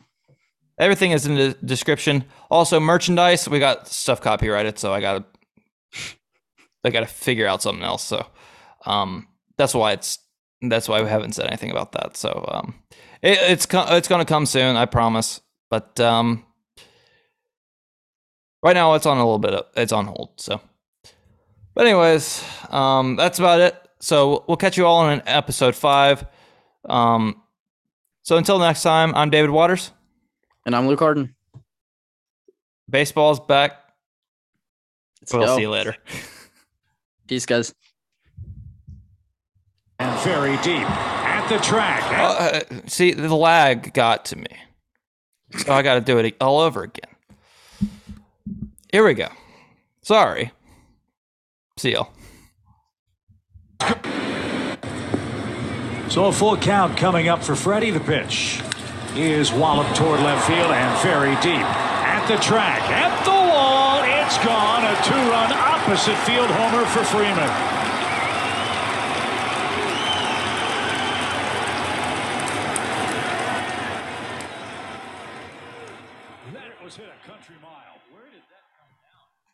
Everything is in the description. Also, merchandise. We got stuff copyrighted, so I gotta, I gotta figure out something else. So, um, that's why it's that's why we haven't said anything about that. So, um, it, it's it's gonna come soon, I promise. But um, right now it's on a little bit. Of, it's on hold. So, but anyways, um, that's about it. So we'll catch you all in episode five. Um, so until next time, I'm David Waters. And I'm Luke Harden. Baseball's back. Let's We'll go. see you later. Peace, guys. And very deep at the track. Uh, see, the lag got to me. So I got to do it all over again. Here we go. Sorry. See y'all. So a full count coming up for Freddie. The pitch is walloped toward left field and very deep at the track. At the it's gone. A two-run opposite field homer for Freeman.